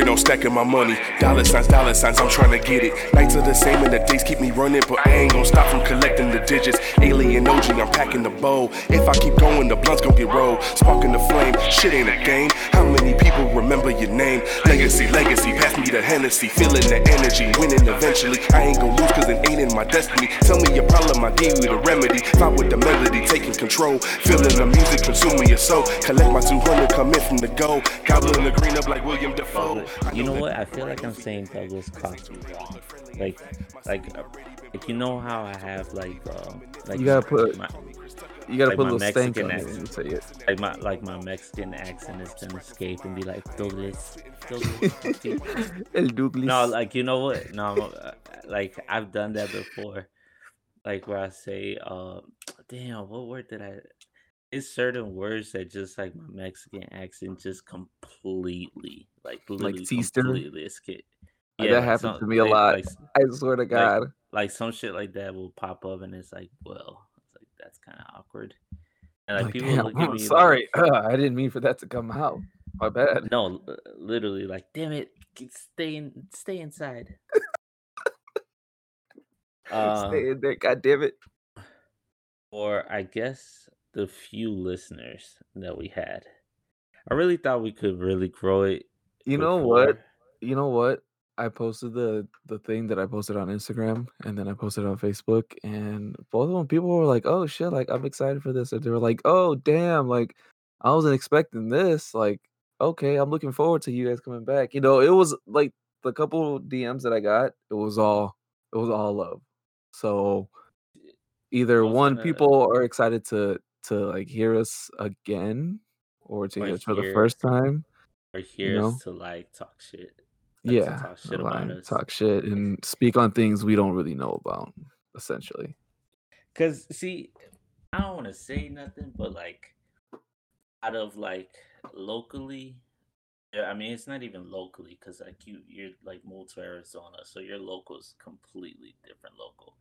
Working on stacking my money. Dollar signs, dollar signs, I'm trying to get it. Nights are the same and the days keep me running, but I ain't gonna stop from collecting the digits. Alien OG, I'm packing the bowl. If I keep going, the blunts gon' get rolled. Sparking the flame, shit ain't a game. How many people remember your name? Legacy, legacy, pass me the Hennessy. Feeling the energy, winning eventually. I ain't gon' lose cause it ain't in my destiny. Tell me your problem, I give you the remedy. Fight with the melody, taking control. Feeling the music consuming your soul. Collect my 200, come in from the go. Gobbling the green up like Willem Dafoe. You know what? I feel like I'm saying Douglas Coffee. Like, like, like you know how I have like, uh, like You gotta put- my, You gotta Like put a little stank Mexican on it accent. when you say it. like my like my Mexican accent is gonna escape and be like Douglas, Douglas. El Douglas. no, like you know what? No, uh, like I've done that before. Like where I say, uh, damn, what word did I? It's certain words that just like my Mexican accent just completely, like literally T-stir? completely escape. Uh, that happens to me a lot. Like, I swear to God. like some shit like that will pop up, and it's like, well, it's like that's kind of awkward. And like, Like, people damn, look at I'm me like- sorry. I didn't mean for that to come out. My bad. no, literally, like, damn it, stay in, stay inside. Uh, Stay in there. God damn it. or I guess the few listeners that we had. I really thought we could really grow it. You know what? You know what? I posted the the thing that I posted on Instagram and then I posted it on Facebook and both of them people were like, "Oh shit, like I'm excited for this." And they were like, "Oh damn, like I wasn't expecting this. Like okay, I'm looking forward to you guys coming back." You know, it was like the couple DMs that I got, it was all it was all love. So either one gonna- people are excited to to like hear us again or to Or hear us for the first time. Or here's know? to like talk shit. like, Yeah, talk shit about us. talk shit and speak on things we don't really know about, essentially. Cause see, I don't want to say nothing, but like, out of like locally, yeah, I mean it's not even locally, cause like you you're like moved to Arizona, so your local is completely different local.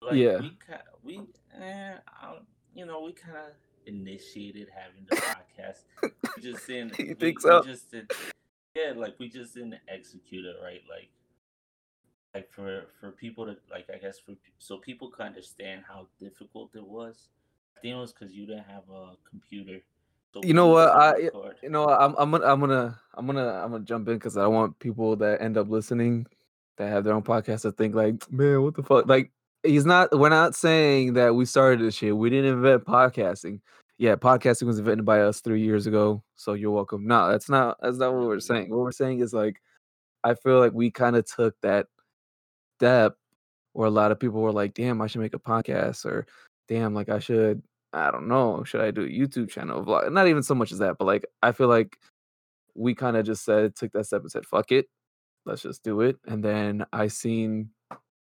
Like, Yeah. we we eh, I don't, you know we kind of initiated having the podcast. We just didn't. You we- think so? just did, yeah, like we just didn't execute it right, like like for for people to like i guess for so people could understand how difficult it was i think it was because you didn't have a computer so You know what, I- record. You know, I'm I'm gonna I'm gonna I'm gonna I'm gonna jump in because I want people that end up listening that have their own podcast to think like, man, what the fuck? Like, he's not. We're not saying that we started this shit. We didn't invent podcasting. Yeah, podcasting was invented by us three years ago. So you're welcome. No, that's not. That's not what we're saying. What we're saying is like, I feel like we kind of took that step where a lot of people were like, damn, I should make a podcast, or damn, like I should I don't know. Should I do a YouTube channel? Vlog? Not even so much as that, but like I feel like we kind of just said took that step and said, "Fuck it, let's just do it." And then I seen,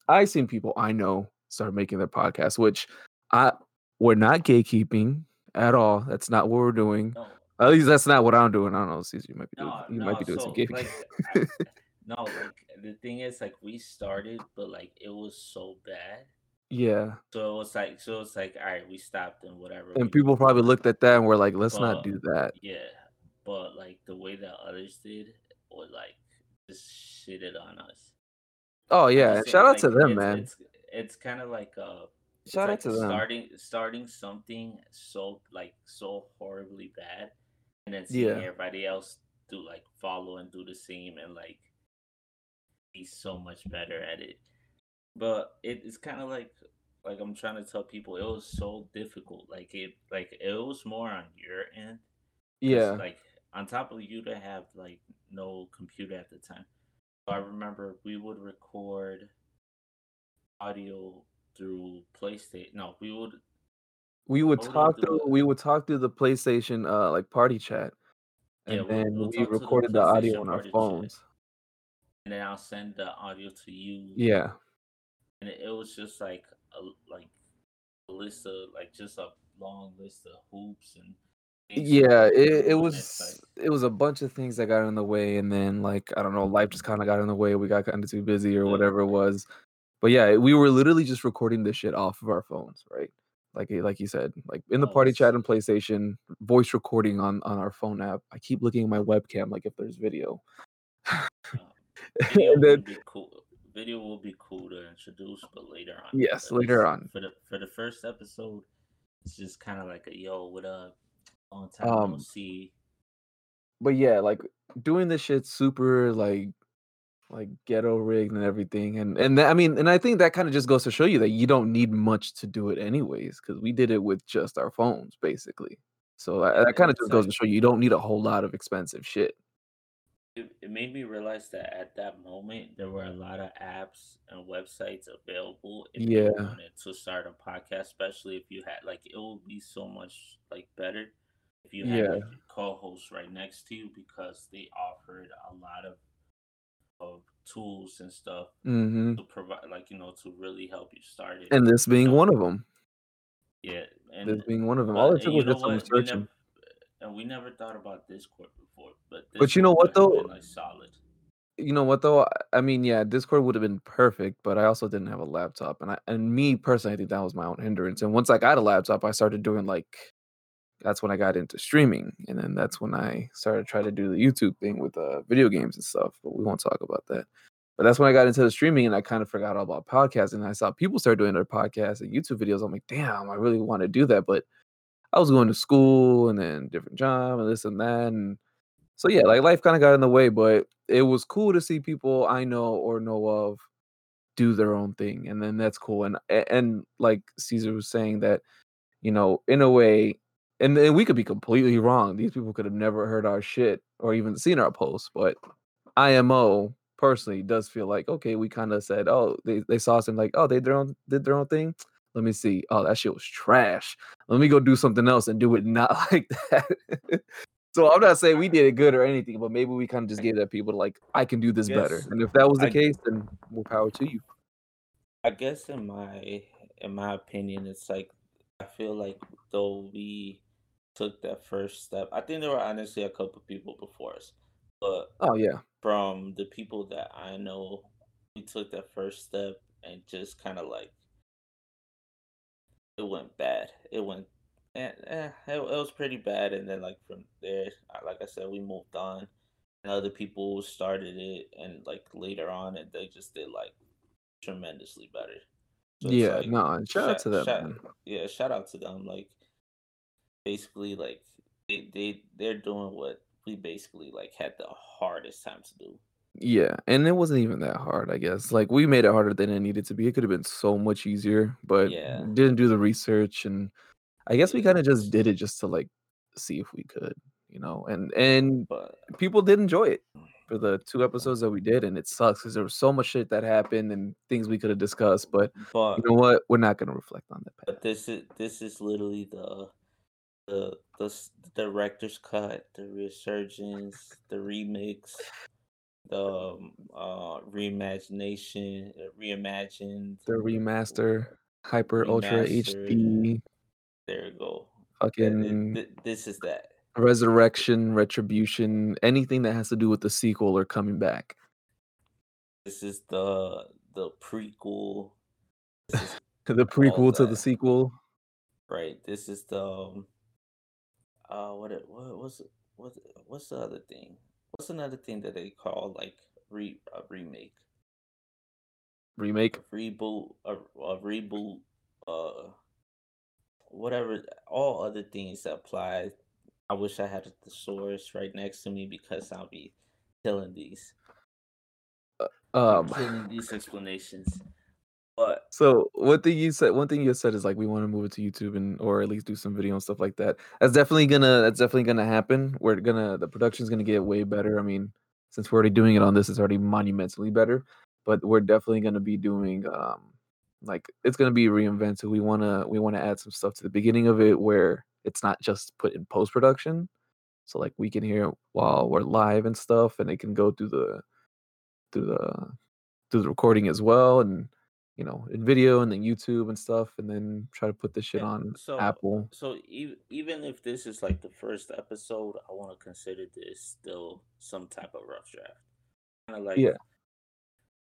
I seen people I know start making their podcast, which I we're not gatekeeping at all. That's not what we're doing. no At least that's not what I'm doing. I don't know, Caesar, you might be doing. no, you no, might be doing so, some gatekeeping. like, I- no like the thing is like we started but like it was so bad yeah, so it was like so it's like all right we stopped and whatever and people probably looked at that and were like, "Let's Well, not do that." yeah but like the way that others did was like just shitted on us Oh yeah, shout out like, to them, man. It's, it's kind of like uh, Shout out like to them. starting starting something so like so horribly bad, and then seeing Yeah. everybody else do like follow and do the same and like be so much better at it. But it, it's kind of like like I'm trying to tell people it was so difficult. Like it like it was more on your end Yeah, Like on top of you to have like no computer at the time. So I remember we would record audio through PlayStation. No, we would we would talk to through we would talk through the PlayStation uh like party chat, and Yeah, we'll- then we'll we talk to the recorded the, audio on our party chat. phones. and then I'll send the audio to you. Yeah, And it, it was just like a like a list of like just a long list of hoops and yeah. It, it was it was a bunch of things that got in the way, and then like I don't know, life just kind of got in the way. We got kind of too busy or whatever it was. But yeah, we were literally just recording this shit off of our phones, right? Like like you said, like in the Oh, party chat and PlayStation, voice recording on on our phone app. I keep looking at my webcam like if there's video. video and then would be cool. Video will be cool to introduce, but later on. yes, later on. For the for the first episode, it's just kind of like a yo, what up? Long time no Um, see. But yeah, like doing this shit super like like ghetto rigged and everything, and and that, I mean, and I think that kind of just goes to show you that you don't need much to do it anyways, because we did it with just our phones basically. So that, that kind of just goes to show you you don't need a whole lot of expensive shit. It, it made me realize that at that moment there were a lot of apps and websites available if you Yeah. wanted to start a podcast, especially if you had like it would be so much like better if you had Yeah. like your co-host right next to you because they offered a lot of of tools and stuff hmm to provide like you know to really help you start it. And this being one of them. yeah, and This being one of them. All but it took was just some what? We researching. never, and we never thought about Discord before, but But you know what, though? been, like solid. you know what though? I mean, yeah, Discord would have been perfect, but I also didn't have a laptop, and I and me personally, I think that was my own hindrance. And once I got a laptop, I started doing like, that's when I got into streaming, and then that's when I started trying to do the YouTube thing with uh, video games and stuff. But we won't talk about that. But that's when I got into the streaming, and I kind of forgot all about podcasting. And I saw people start doing their podcasts and YouTube videos. I'm like, damn, I really want to do that, but I was going to school and then different job and this and that, and so yeah, like life kind of got in the way, but it was cool to see people I know or know of do their own thing, and then that's cool. And and like Caesar was saying that, you know, in a way, and then we could be completely wrong. These people could have never heard our shit or even seen our posts, but IMO personally does feel like okay, we kind of said, oh, they they saw something like, oh, they their own did their own thing. Let me see. Oh, that shit was trash. Let me go do something else and do it not like that. So I'm not saying we did it good or anything, but maybe we kind of just gave that people like, I can do this better. And if that was the I- case, then more power to you. I guess in my in my opinion, it's like I feel like though we took that first step, I think there were honestly a couple people before us, but Oh yeah, from the people that I know, we took that first step and just kind of like it went bad. It went, eh, eh, it, it was pretty bad, and then like from there, like I said, we moved on, and other people started it, and like later on, and they just did like tremendously better. So yeah. like, no, and shout out to them. shout- yeah, shout out to them. Like, basically, like they they they're doing what we basically like had the hardest time to do. Yeah, and it wasn't even that hard, I guess. Like we made it harder than it needed to be. It could have been so much easier, but Yeah. didn't do the research, and I guess we kind of just did it just to like see if we could, you know. And and But people did enjoy it for the two episodes that we did, and it sucks because there was so much shit that happened and things we could have discussed. But but you know what? We're not gonna reflect on that. but this is this is literally the the the, the director's cut, the resurgence, the remix, the um, uh reimagination, uh, reimagined. The remaster, hyper ultra HD, There you go. Fucking th- this is that. resurrection, retribution, anything that has to do with the sequel or coming back. This is the the prequel. The prequel to the sequel. right. This is the um, uh what it what what's it what's the other thing? What's another thing that they call like re a remake, remake. a reboot, a, a reboot, uh, whatever. All other things that apply. I wish I had the source right next to me because I'll be killing these. Um, killing these explanations. But so one thing you said, one thing you said is like we want to move it to YouTube and or at least do some video and stuff like that. That's definitely gonna that's definitely gonna happen. We're gonna the production's gonna get way better. I mean, since we're already doing it on this, it's already monumentally better. But we're definitely gonna be doing um like it's gonna be reinvented. We wanna we wanna add some stuff to the beginning of it where it's not just put in post production. So like we can hear it while we're live and stuff, and it can go through the through the through the recording as well, and you know in video and then YouTube and stuff, and then try to put this shit Yeah, on so- Apple. so even even if this is like the first episode, I want to consider this still some type of rough draft. Kind of like Yeah.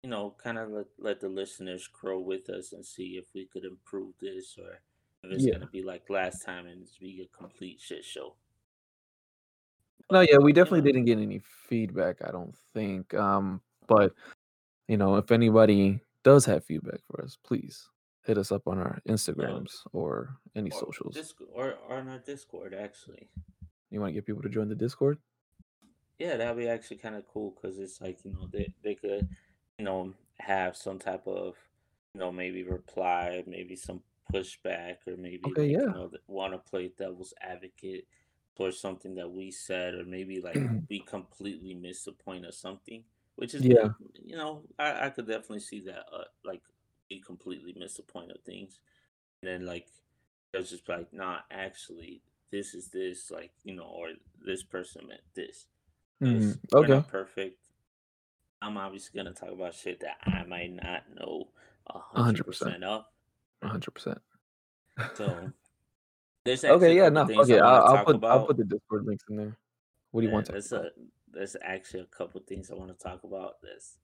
you know, kind of let let the listeners grow with us and see if we could improve this or if it's Yeah. gonna be like last time and it's be a complete shit show. No, yeah, we definitely didn't get any feedback, I don't think. Um, but you know, if anybody does have feedback for us, please hit us up on our Instagrams or any or socials. disc or, or on our Discord actually. You want to get people to join the Discord? Yeah, that'd be actually kind of cool because it's like you know they they could you know have some type of you know maybe reply, maybe some pushback, or maybe Okay, like you know want to play devil's advocate towards something that we said, or maybe like we completely missed the point of something, which is Yeah. you know I I could definitely see that uh like we completely missed the point of things, and then like there's just like nah actually this is this like you know or this person meant this because we're Okay. not perfect. I'm obviously gonna talk about shit that I might not know a hundred 100%. percent of. 100%. So there's Okay, yeah, no, fuck things I it. want I'll, I'll put I'll put the Discord links in there. What do you Yeah, want to about? a there's actually a couple things I want to talk about. There's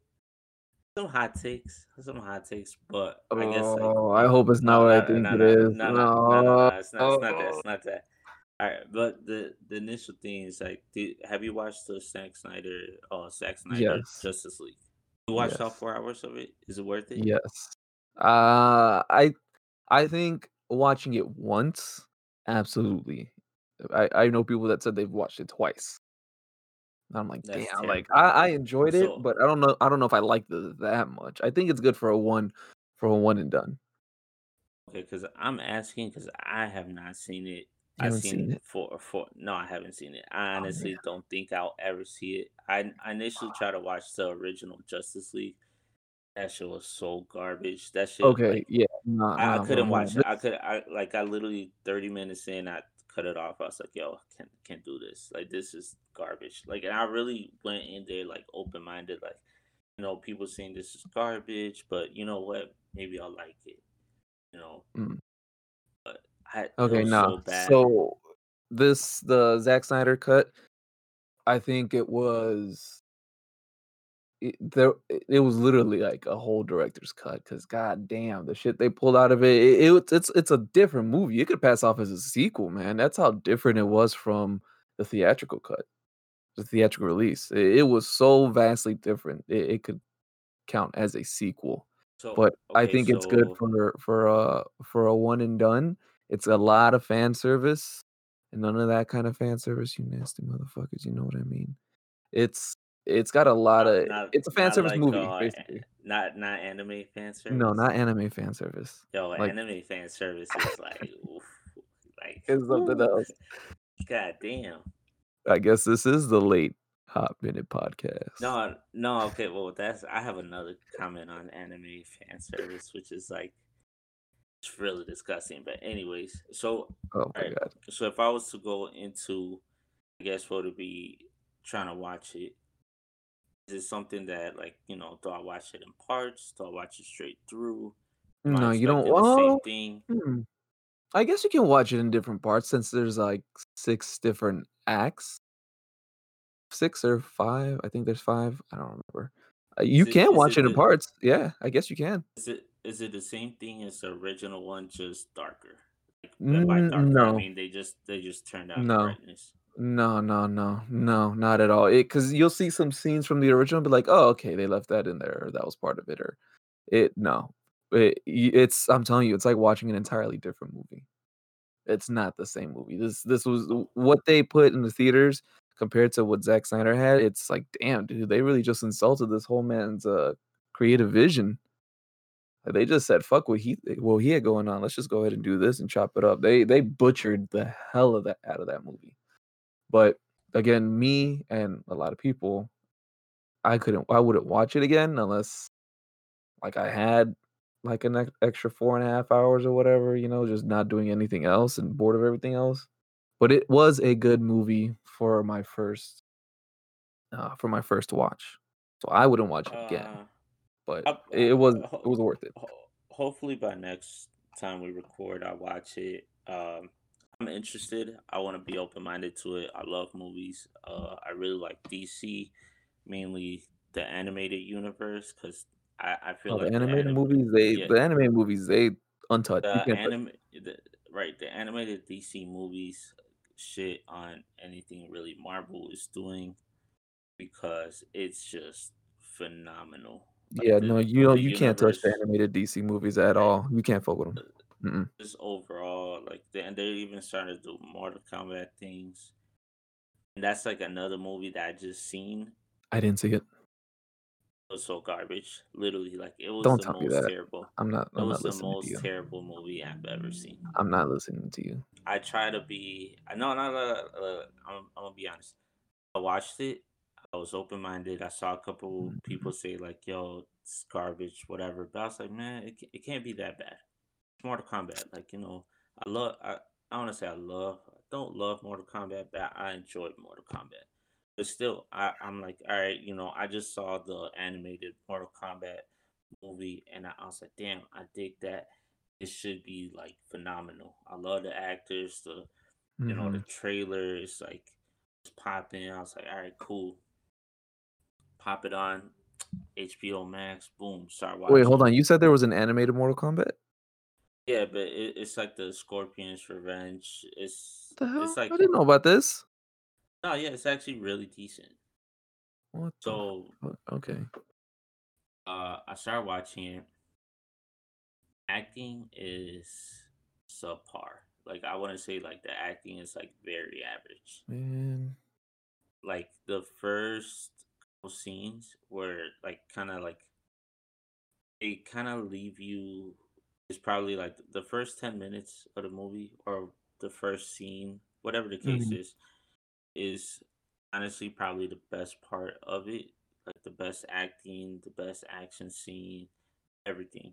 some hot takes, some hot takes, but I guess like Oh, I hope it's not no, what I think no, it no, no, no, no, no, No. no. It's not. It's not that. It's not that. All right, but the the initial thing is like, did, have you watched the Zack Snyder, uh, Zack Snyder Yes. Justice League? You watched all four hours of it. Is it worth it? Yes. Uh I I think watching it once, absolutely. I I know people that said they've watched it twice. And I'm like, That's damn, like. I, I enjoyed it, So but I don't know I don't know if I liked it that much. I think it's good for a one for a one and done. okay, because I'm asking because I have not seen it. I've seen seen it? four four. No, I haven't seen it. I Oh honestly don't think I'll ever see it. I, I initially ah. tried to watch the original Justice League. That shit was so garbage. That shit Okay, like yeah, nah, I, I nah, bro, couldn't no. watch it. I could I like I literally thirty minutes in I cut it off. I was like, yo, can't can't do this. Like this is garbage. Like and I really went in there like open minded, like, you know, people saying this is garbage, but you know what? Maybe I'll like it. You know, mm, but I okay, nah. so. So this the Zack Snyder cut, I think it was it, there it was literally like a whole director's cut because god damn the shit they pulled out of it, it, it it's it's a different movie it could pass off as a sequel man that's how different it was from the theatrical cut the theatrical release it, it was so vastly different it, it could count as a sequel So but i okay, think it's good for for a for a one and done it's a lot of fan service and none of that kind of fan service you nasty motherfuckers you know what i mean it's it's got a lot not of not it's a fan service like movie, uh basically. not not anime fan service. No, not anime fan service. Yo, Like anime fan service is like oof, like it's something else. god damn. I guess this is the late hot minute podcast. No, no, okay, well that's I have another comment on anime fan service, which is like it's really disgusting. But anyways, so Oh my alright, god. so if I was to go into I guess what would be trying to watch it, is it something that like, you know, do I watch it in parts? Do I watch it straight through? Am I No, you don't expecting the same well, thing? hmm, I guess you can watch it in different parts since there's like six different acts. Six or five? I think there's five. I don't remember. Uh, you it can is watch it it in the parts. Yeah, I guess you can. is it is it the same thing as the original one, just darker? Like and by N- darker I no, mean they just they just turned down the no. brightness. No, no, no, no, not at all. It because you'll see some scenes from the original, be like, oh, okay, they left that in there, or that was part of it, or it. No, it, it's. I'm telling you, it's like watching an entirely different movie. It's not the same movie. This this was what they put in the theaters compared to what Zack Snyder had. It's like, damn, dude, they really just insulted this whole man's uh creative vision. Like, They just said, fuck what he well he had going on. Let's just go ahead and do this and chop it up. They they butchered the hell of that out of that movie. But again, me and a lot of people, I couldn't, I wouldn't watch it again unless like I had like an extra four and a half hours or whatever, you know, just not doing anything else and bored of everything else. But it was a good movie for my first, uh, for my first watch. So I wouldn't watch it again, Uh but I, it was, it was worth it. hopefully by next time we record I watch it. Um I'm interested. I want to be open minded to it. I love movies. Uh I really like DC, mainly the animated universe, because I, I feel Oh, the like the animated anim movies, they, yeah the animated movies, they untouched. The can't the, right the animated DC movies shit on anything really Marvel is doing because it's just phenomenal. Like Yeah, the no, you know you can't touch the animated DC movies at all. You can't fuck with them. Mm-mm. just overall, like they, and they're even starting to do Mortal Kombat things. And that's like another movie that I just seen. I didn't see it. It was so garbage. Literally, like it was Don't the tell me that. terrible. I'm not. I'm was not the listening to most you. terrible movie I've ever seen. I'm not listening to you. I try to be. I know, not. Uh, uh, I'm, I'm gonna be honest. I watched it. I was open minded. I saw a couple Mhm. people say like, "Yo, it's garbage, whatever." But I was like, man, it, it can't be that bad. Mortal Kombat, like you know, I love. I I want to say I love. I don't love Mortal Kombat, but I enjoyed Mortal Kombat. But still, I I'm like, all right, you know, I just saw the animated Mortal Kombat movie, and I, I was like, damn, I dig that. It should be like phenomenal. I love the actors. The you know the Mhm. trailer is like it's popping. I was like, all right, cool. Pop it on HBO Max. Boom, start watching. Wait, hold on. You said there was an animated Mortal Kombat. Yeah, but it, it's like the Scorpion's Revenge. It's the hell? it's like I didn't know about this. no, yeah, it's actually really decent. What the So fuck? Okay. uh, I started watching it. Acting is subpar. Like I want to say, like the acting is like very average. Man. like the first couple scenes were like kind of like they kind of leave you it's probably like the first 10 minutes of the movie or the first scene whatever the case Mhm. is is honestly probably the best part of it like the best acting the best action scene everything.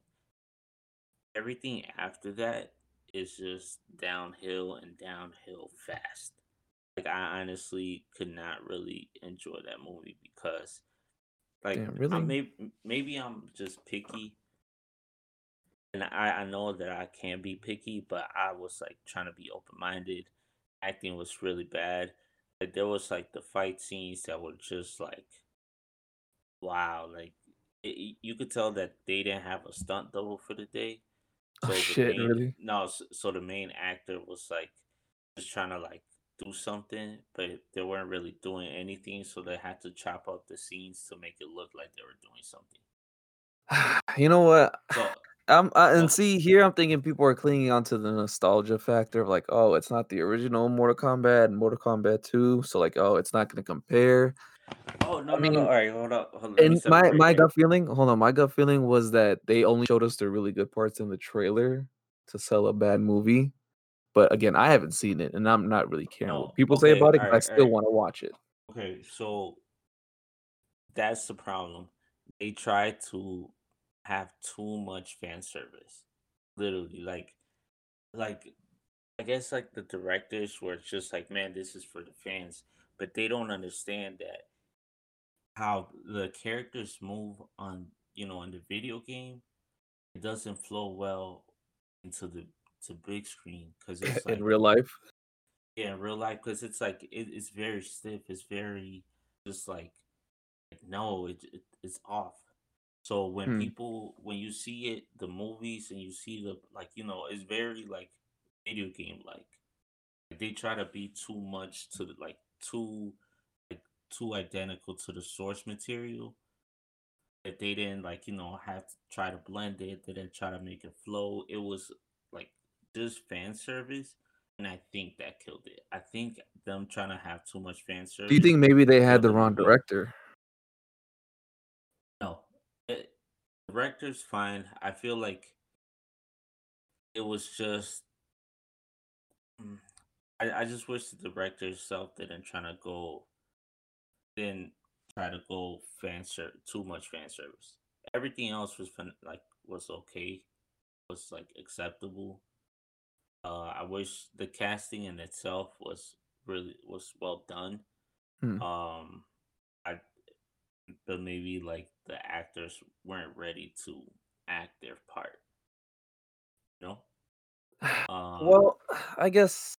Everything after that is just downhill and downhill fast. Like I honestly could not really enjoy that movie because like Damn, I may maybe I'm just picky and I, I know that I can be picky, but I was like trying to be open minded. Acting was really bad. Like there was like the fight scenes that were just like wow, like it, you could tell that they didn't have a stunt double for the day. Oh So the shit, main really? no, so the main actor was like just trying to like do something, but they weren't really doing anything, so they had to chop up the scenes to make it look like they were doing something. You know what? So I'm I, and see here. I'm thinking people are clinging onto the nostalgia factor of like, oh, it's not the original Mortal Kombat and Mortal Kombat 2, so like, oh, it's not going to compare. oh no I no no, all right, hold up, hold, and my my gut feeling, hold on, my gut feeling was that they only showed us the really good parts in the trailer to sell a bad movie. But again, I haven't seen it, and I'm not really caring what No, people say about it 'cause I still right. want to watch it. Okay, so that's the problem. They try to have too much fan service. Literally, like like I guess like the directors were just like, man, this is for the fans, but they don't understand that how the characters move on, you know, in the video game, it doesn't flow well into the to big screen because it's in real life. yeah, in real life because it's like it, it's very stiff. It's very just like like, no, it, it it's off. So when Hmm. people when you see it, the movies and you see the like, you know, it's very like video game like. They try to be too much to the like too like too identical to the source material that they didn't like you know have to try to blend it. They didn't try to make it flow. It was like just fan service, and I think that killed it. I think them trying to have too much fan service. Do you think maybe they had the wrong director? No, it, director's fine. I feel like it was just. mm, I, I just wish the director itself didn't try to go, didn't try to go fan ser- too much fan service. Everything else was fin- like was okay, was like acceptable. Uh, I wish the casting in itself was really was well done. Hmm. Um, I but maybe like the actors weren't ready to act their part. You know. Um, Well, I guess.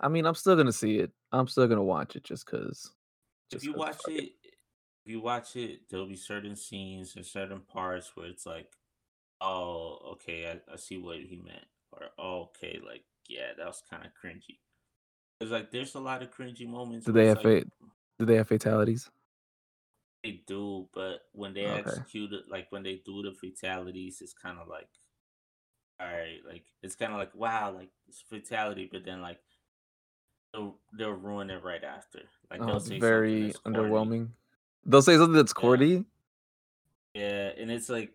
I mean, I'm still gonna see it. I'm still gonna watch it just cause. if you watch it. it, if you watch it, there'll be certain scenes and certain parts where it's like, oh, okay, I, I see what he meant, or oh, okay, like yeah, that was kind of cringy. It's like there's a lot of cringy moments. Do they have like, fa- do they have fatalities? They do, but when they Okay. execute it, like when they do the fatalities, it's kind of like, all right, like it's kind of like wow, like it's fatality, but then like they'll they'll ruin it right after. Like Oh, it's very corny. underwhelming. They'll say something that's Yeah. Yeah, and it's like,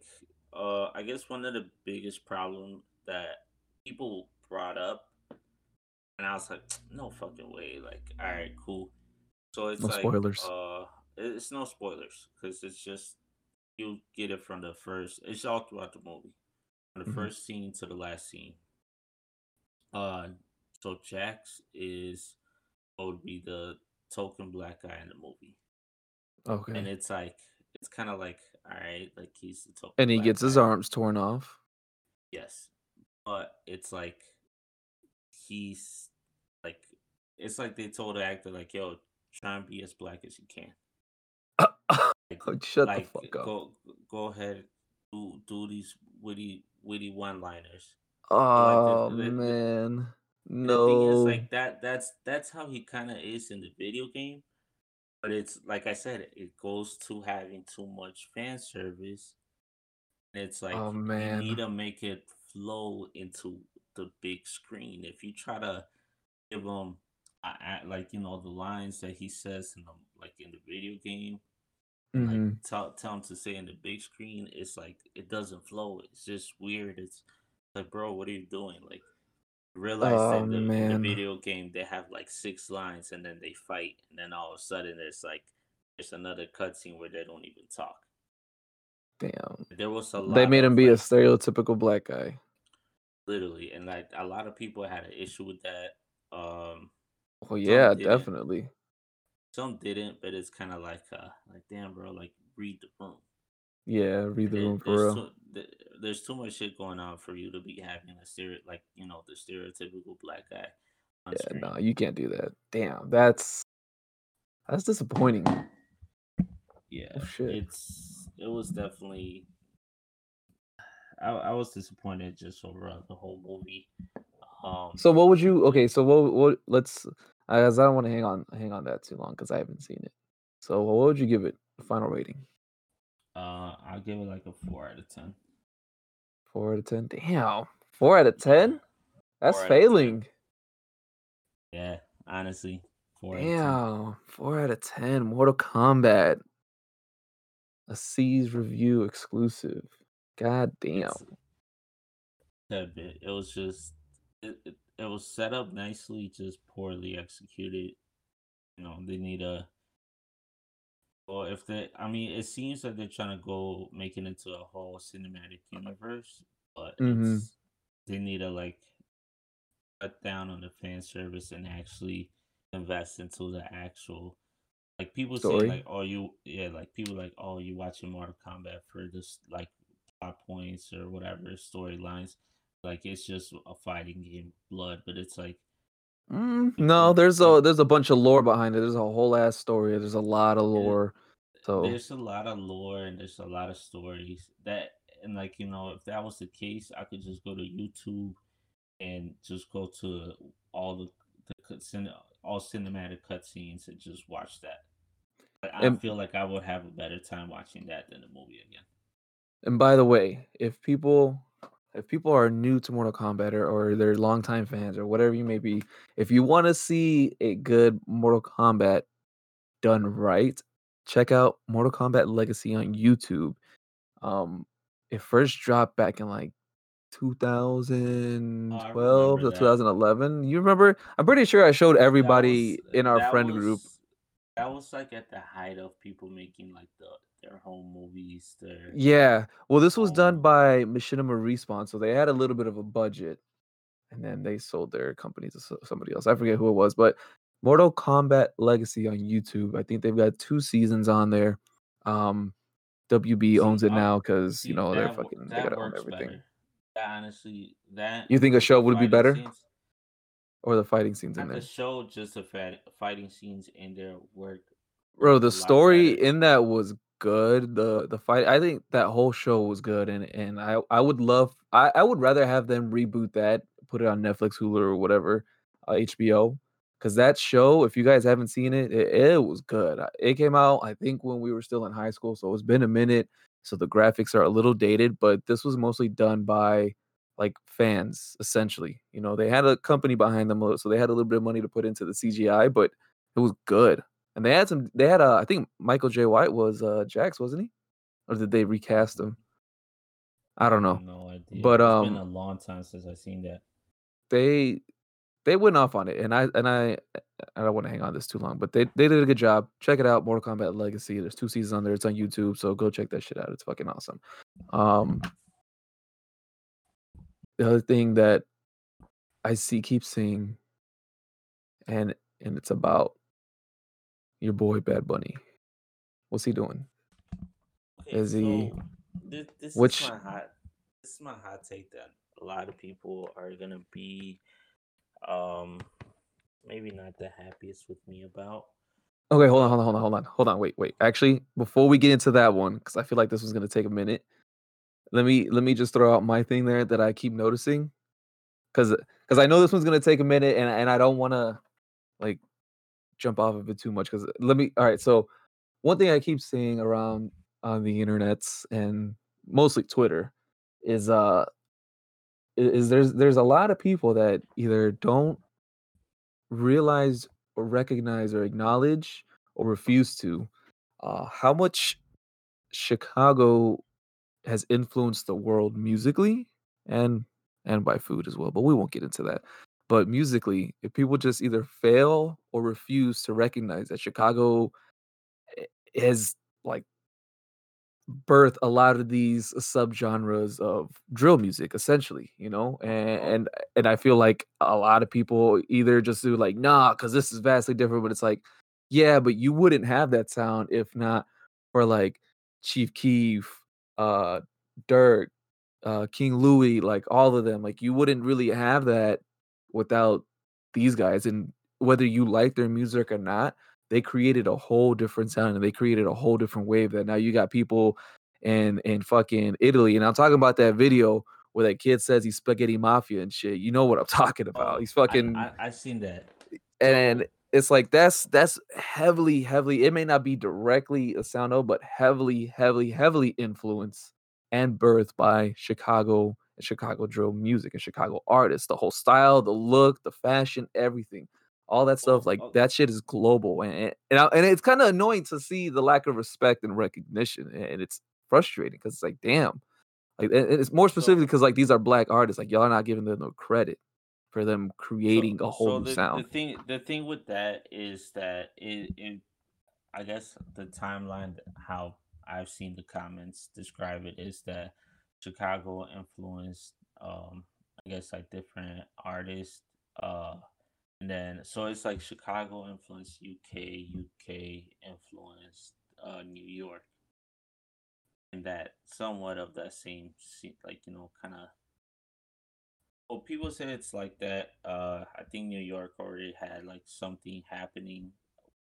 uh, I guess one of the biggest problem that people brought up, and I was like, no fucking way. Like, all right, cool. So it's No like, spoilers. uh, it's no spoilers because it's just you get it from the first. It's all throughout the movie, from the Mhm. first scene to the last scene. Uh, so Jax is would be the token black guy in the movie, Okay, and it's like it's kind of like all right, like he's the token And he gets his arms torn off. Yes, but it's like he's like it's like they told the actor like, "Yo, try and be as black as you can." Like, Oh, Shut like the fuck up. go go ahead, do do these witty witty one liners. Oh the- the- man. The thing is, No. like that that's that's how he kind of is in the video game, but it's like I said, it goes to having too much fan service. It's oh, like Oh, man. you need to make it flow into the big screen. If you try to give him like you know the lines that he says in the like in the video game, Mhm. like tell tell him to say in the big screen, it's like it doesn't flow. It's just weird. It's like, bro, what are you doing? Like, realize Oh, that the, in the video game they have like six lines and then they fight, and then all of a sudden it's like there's another cutscene where they don't even talk. Damn. There was a lot. They made him be a stereotypical black guy. literally, and like a lot of people had an issue with that. Um, Well, yeah, definitely. Some didn't, but it's kind of like, uh, like damn, bro, like read the room. Yeah, read the room for there's real. Too, th- there's too much shit going on for you to be having a stereo, like you know, the stereotypical black guy. On Yeah, screen. no, you can't do that. Damn, that's that's disappointing. Yeah, Oh, shit. it's it was definitely. I, I was disappointed just overall the whole movie. Um, So what would you okay, so what what let's as I don't want to hang on hang on that too long because I haven't seen it. So what would you give it final rating? uh, I'll give it like a four out of ten. Four out of ten? Damn. Four out of ten? That's Four of 10. failing. Yeah, honestly, four. Out of 10. Damn. Four out of ten. Mortal Kombat. A C's review exclusive. God damn. It's- That bit. It was just it, it, it was set up nicely, just poorly executed. You know, they need a well, if they I mean it seems like they're trying to go make it into a whole cinematic universe, but Mhm. it's they need to like cut down on the fan service and actually invest into the actual like people Story? say like oh you yeah like people like oh you watching Mortal Kombat for this like plot points or whatever storylines like it's just a fighting game blood but it's like Mm, no, there's a there's a bunch of lore behind it. There's a whole ass story. There's a lot of lore. So there's a lot of lore and there's a lot of stories that and like you know if that was the case i could just go to youtube and just go to all the, the all cinematic cutscenes and just watch that but i And- feel like i would have a better time watching that than the movie again And by the way, if people if people are new to Mortal Kombat or, or they're longtime fans or whatever you may be, if you want to see a good Mortal Kombat done right, check out Mortal Kombat Legacy on YouTube. Um, it first dropped back in like 2012 remember to that. 2011. You remember? I'm pretty sure I showed everybody was- in our friend group. that was like at the height of people making like the their home movies their Yeah. Well, this was done Um, by Machinima Respawn, so they had a little bit of a budget, and then they sold their company to somebody else. I forget who it was, but Mortal Kombat Legacy on YouTube. I think they've got two seasons on there. Um, WB See, owns it I- now because See, you know they're fucking they gotta own everything. better. That honestly, that You think a show would be better? scenes- Or the fighting scenes in there. the show, just the fighting scenes in there work. Bro, the story in that was good. The the fight, I think that whole show was good, and and I I would love, I I would rather have them reboot that, put it on Netflix, Hulu, or whatever, uh, HBO, because that show, if you guys haven't seen it, it, it was good. It came out, I think, when we were still in high school, so it's been a minute. So the graphics are a little dated, but this was mostly done by like fans, essentially. You know, they had a company behind them, uh, so they had a little bit of money to put into the CGI, but it was good. And they had some. They had uh, I think Michael Jai White was uh Jax, wasn't he? Or did they recast him? I don't know. No idea. But, it's been a um, long time since I've seen that. they they went off on it, and I and I I don't want to hang on this too long, but they they did a good job. Check it out, Mortal Kombat Legacy. There's two seasons on there. It's on YouTube, so go check that shit out. It's fucking awesome. Um, the other thing that I see keep seeing, and and it's about your boy Bad Bunny. What's he doing? Okay, Is he- so this, this which- is my hot this is my hot take that a lot of people are gonna be um maybe not the happiest with me about. Okay, hold on, hold on, hold on, hold on, hold on. Wait, wait. Actually, before we get into that one, because I feel like this was gonna take a minute, let me let me just throw out my thing there that I keep noticing, because because I know this one's gonna take a minute, and and I don't want to like jump off of it too much. Because let me. All right, so one thing I keep seeing around on the internets and mostly Twitter is uh is there's there's a lot of people that either don't realize or recognize or acknowledge or refuse to uh, how much Chicago has influenced the world musically and and by food as well. But we won't get into that. But musically, if people just either fail or refuse to recognize that Chicago i- has like birth a lot of these subgenres of drill music essentially you know and and, and i feel like a lot of people either just do like nah because this is vastly different but it's like yeah but you wouldn't have that sound if not for like chief keef uh durk uh king louie like all of them like you wouldn't really have that without these guys and whether you like their music or not they created a whole different sound and they created a whole different wave that now you got people in in fucking Italy. And I'm talking about that video where that kid says he's spaghetti mafia and shit. You know what I'm talking about. Oh, he's fucking I, I, have seen that. and it's like that's that's heavily, heavily, it may not be directly a sound but heavily, heavily, heavily influenced and birthed by Chicago and Chicago drill music and Chicago artists. The whole style, the look, the fashion, everything all that stuff like that shit is global and and, I- and it's kind of annoying to see the lack of respect and recognition and it's frustrating because it's like damn like it's more specifically because like these are black artists like y'all are not giving them no credit for them So- creating a whole so the, sound The thing, the thing with that is that it, it, I guess the timeline, how I've seen the comments describe it is that Chicago influenced, um, I guess like different artists, uh, and then so it's like Chicago influenced UK, UK influenced uh, New York, and that somewhat of that same, like you know, kind of well, people say it's like that. Uh, I think New York already had like something happening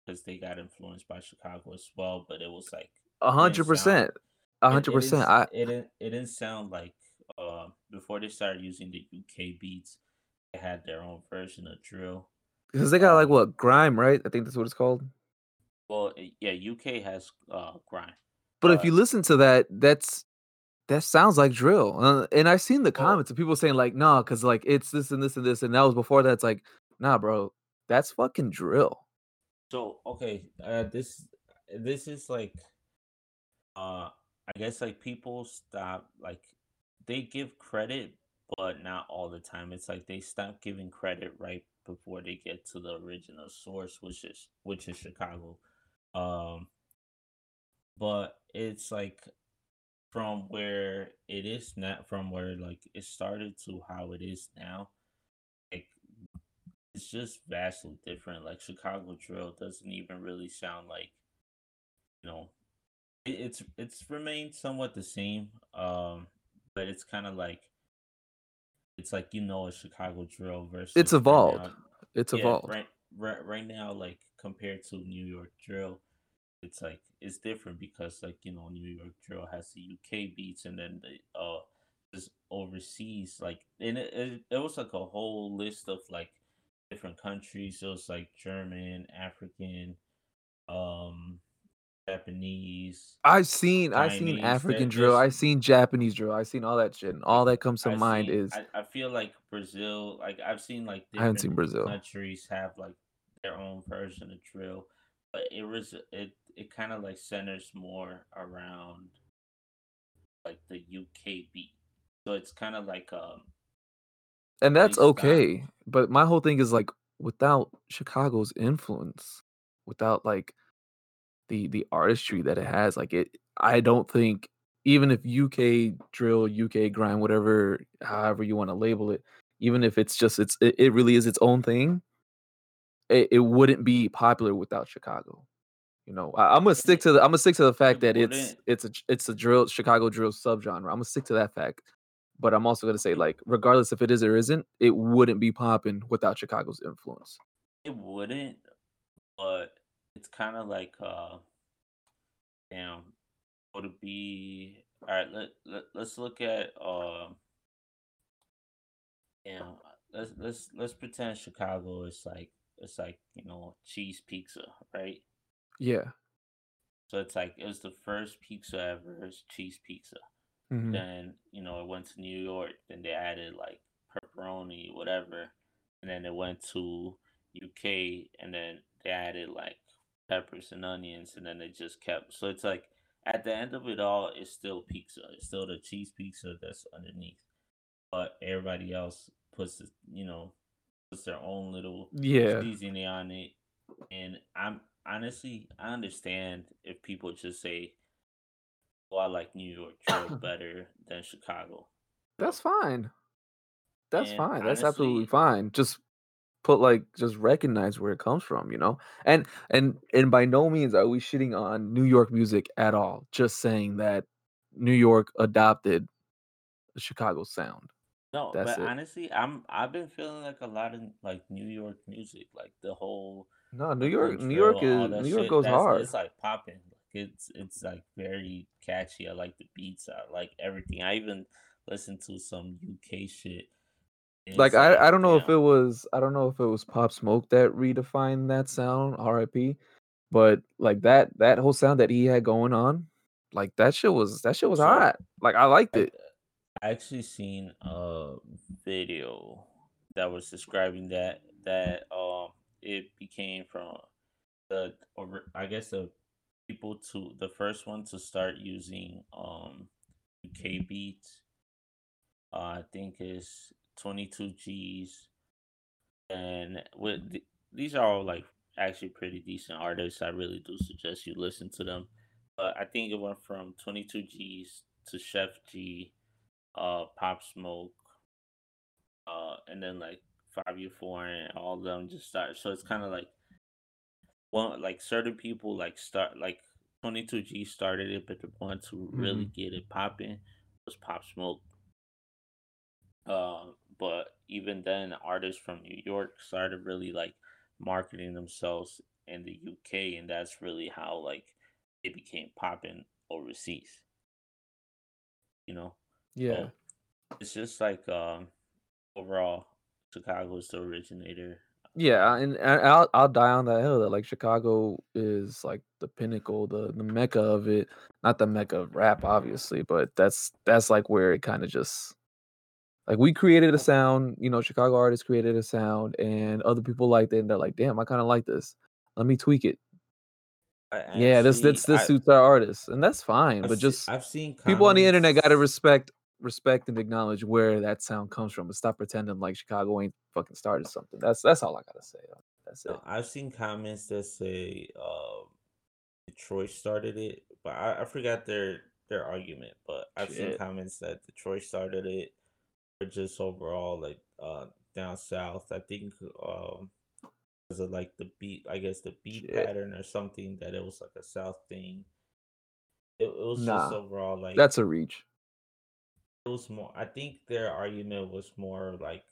because they got influenced by Chicago as well. But it was like a hundred percent hundred it percent i It didn't. It didn't sound like uh, before they started using the UK beats. They had their own version of drill. because they got like um, what grime right i think that's what it's called Well, yeah, UK has uh, grime. but if you listen to that that's that sounds like drill uh, and i've seen the Well- comments of people saying like nah because like it's this and this and this and that was before that it's like nah bro that's fucking drill So okay, uh, this this is like, uh, I guess like people stop like they give credit, but not all the time. It's like they stop giving credit right before they get to the original source, which is which is Chicago. Um, but it's like from where it is not from where like it started to how it is now. Like it's just vastly different. Like Chicago drill doesn't even really sound like, you know, it's it's remained somewhat the same. Um, but it's kind of like, it's like you know a Chicago drill versus it's right evolved now- it's yeah, evolved right, right, right now, like compared to New York drill, it's like it's different because like you know New York drill has the UK beats and then the uh just overseas like and it, it, it was like a whole list of like different countries. So it's like German, African, um, Japanese. I've seen I've seen African drill. just- I've seen Japanese drill. I've seen all that shit. And all that comes to I've mind seen- is I, I feel like Brazil. Like I've seen like I haven't seen different Brazil. countries have like their own version of drill, but it was it it kind of like centers more around like the UK beat. So it's kind of like um and that's okay. But my whole thing is like without Chicago's influence, without like the the artistry that it has, like it I don't think even if UK drill, UK grind, whatever, however you want to label it, even if it's just it's it, it really is its own thing, it, it wouldn't be popular without Chicago. You know, I, I'm gonna stick to the I'm gonna stick to the fact that it's it's a it's a drill Chicago drill subgenre. I'm gonna stick to that fact. But I'm also gonna say like regardless if it is or isn't, it wouldn't be popping without Chicago's influence. it wouldn't, but it's kind of like uh, damn, would it be all right? Let, let let's look at um, damn, let's let's let's pretend Chicago is like it's like you know cheese pizza, right? Yeah. So it's like it was the first pizza ever, it's cheese pizza. Mhm. Then you know it went to New York. Then they added like pepperoni, whatever, and then it went to UK, and then they added like peppers and onions, and then they just kept. So it's like at the end of it all, it's still pizza. It's still the cheese pizza that's underneath, but everybody else puts the, you know puts their own little Yeah. seasoning on it. And I'm honestly, I understand if people just say, "Well, I like New York drill better than Chicago." That's fine. That's And fine. That's absolutely fine. Just put like just recognize where it comes from, you know? And and and by no means are we shitting on New York music at all. Just saying that New York adopted the Chicago sound. No, That's but it. honestly, I'm I've been feeling like a lot of like New York music, like the whole No, New York New York is New York shit, goes hard. It's like popping. It's it's like very catchy. I like the beats. I like everything. I even listen to some UK shit. Like I, I don't know if it was I don't know if it was Pop Smoke that redefined that sound, R.I.P. But like that that whole sound that he had going on, like that shit was that shit was So, hot. Like I liked I, it. I actually seen a video that was describing that that um it became from the or I guess the people to the first one to start using um UK beats. Uh, I think is 22 G's, and with th- these are all like actually pretty decent artists. I really do suggest you listen to them. But I think it went from 22Gz to Sheff G, uh, Pop Smoke, uh, and then like Five Year Four and all of them just start. So it's kind of like one like certain people like start like 22 G started it, but the one to really get it popping was Pop Smoke. Uh, but even then, artists from New York started really like marketing themselves in the UK, and that's really how like it became popping overseas. You know, Yeah. it's just like um overall, Chicago is the originator. Yeah, and, and I'll I'll die on that hill that like Chicago is like the pinnacle, the the mecca of it. Not the mecca of rap, obviously, but that's that's like where it kind of just like we created a sound, you know, Chicago artists created a sound, and other people liked it, and they're like, damn, I kind of like this. Let me tweak it. I yeah, this actually- this this I- suits our artists, and that's fine. I've but just I've seen people on the internet got to respect respect and acknowledge where that sound comes from, and stop pretending like Chicago ain't fucking started something. That's that's all I gotta say. That's it. No, I've seen comments that say um, Detroit started it, but I, I forgot their their argument. But I've seen comments that Detroit started it, just overall like uh, down south. I think um, because of like the beat, I guess the beat Shit. pattern or something that it was like a south thing. It, it was Nah, just overall like That's a reach. it was more i think their argument was more like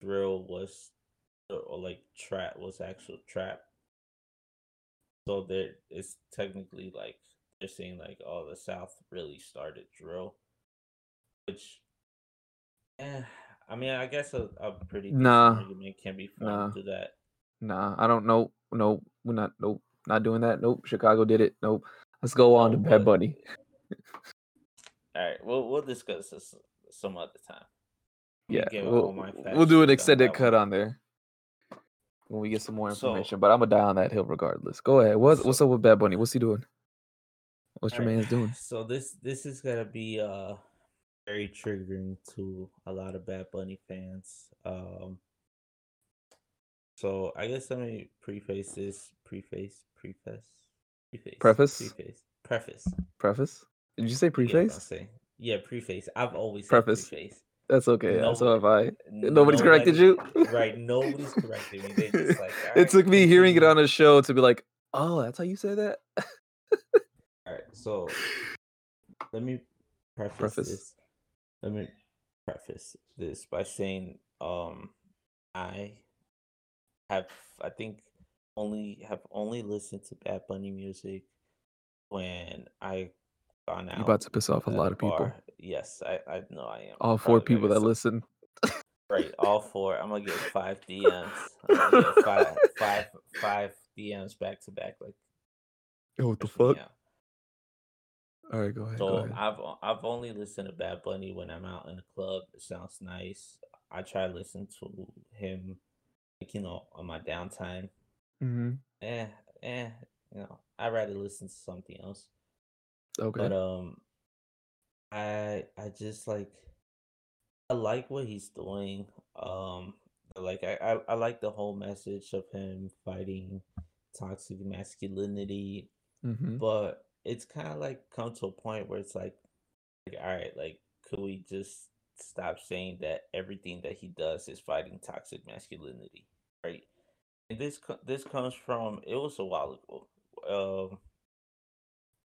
drill was or like trap was actual trap so there it's technically like they're saying like oh the south really started drill which eh, I mean, I guess a, a pretty Nah. argument can be formed Nah. to that. Nah, I don't know. No, we're not. Nope, not doing that. Nope. Chicago did it. Nope. Let's go on No, to but- Bad Bunny. All right, we'll we'll discuss this some other time. Yeah, we'll, my we'll do an extended cut on there when we get some more So- information. but I'm gonna die on that hill regardless. Go ahead. What's what's up with Bad Bunny? What's he doing? What's your Alright, man's doing? So this this is gonna be uh very triggering to a lot of Bad Bunny fans. Um so I guess let me preface this preface preface preface Preface? preface preface. Preface? Did you say You get what preface? saying. Yeah, preface. I've always said Preface. preface. That's okay. No- so have I. Nobody's corrected you. right? Nobody's corrected me. Like it took me hearing it on a show to be like, oh, that's how you say that. All right, so let me preface, Preface. this. Let me preface this by saying, um, I have, I think, only have only listened to Bad Bunny music when I gone out. You're about to piss off a lot of people. bar. Yes, I, I know I am. All four people that listen. Right, all four. I'm gonna get five DMs. Get five, five, five DMs back to back. Like, Yo, what the fuck? out. All right, go ahead. go So ahead. I've I've only listened to Bad Bunny when I'm out in the club. It sounds nice. I try to listen to him, like you know, on my downtime. Mm-hmm. Eh, eh, you know, I'd rather listen to something else. Okay. But um, I I just like I like what he's doing. Um, like I I, I like the whole message of him fighting toxic masculinity hmm but it's kind of like come to a point where it's like, like all right like could we just stop saying that everything that he does is fighting toxic masculinity right? And this this comes from it was a while ago um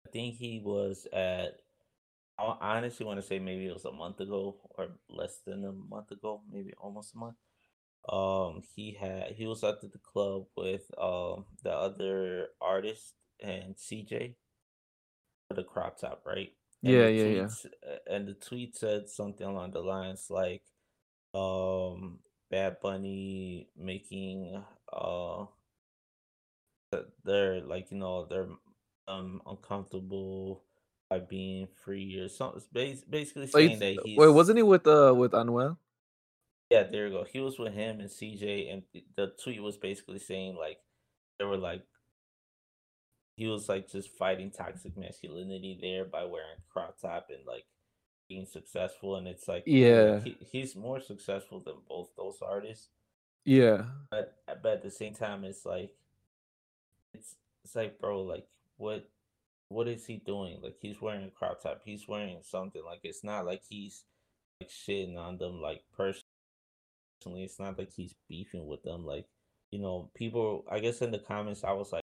i think he was at i honestly want to say maybe it was a month ago or less than a month ago maybe almost a month um he had he was at the club with um the other artist and CJ the crop top, right? And Yeah, yeah, yeah. tweets- uh, And the tweet said something along the lines like, um, Bad Bunny making uh they're like you know they're um uncomfortable by being free or something. Bas- Basically saying that he's wait, wasn't he with uh with Anuel? yeah, there you go. He was with him and CJ, and the tweet was basically saying like they were like he was like just fighting toxic masculinity there by wearing crop top and like being successful, and it's like Yeah. he, he's more successful than both those artists, Yeah. but but at the same time, it's like it's it's like bro, like what what is he doing? Like he's wearing a crop top, he's wearing something like it's not like he's like shitting on them like personally. It's not like he's beefing with them. Like, you know, people, I guess in the comments, I was like,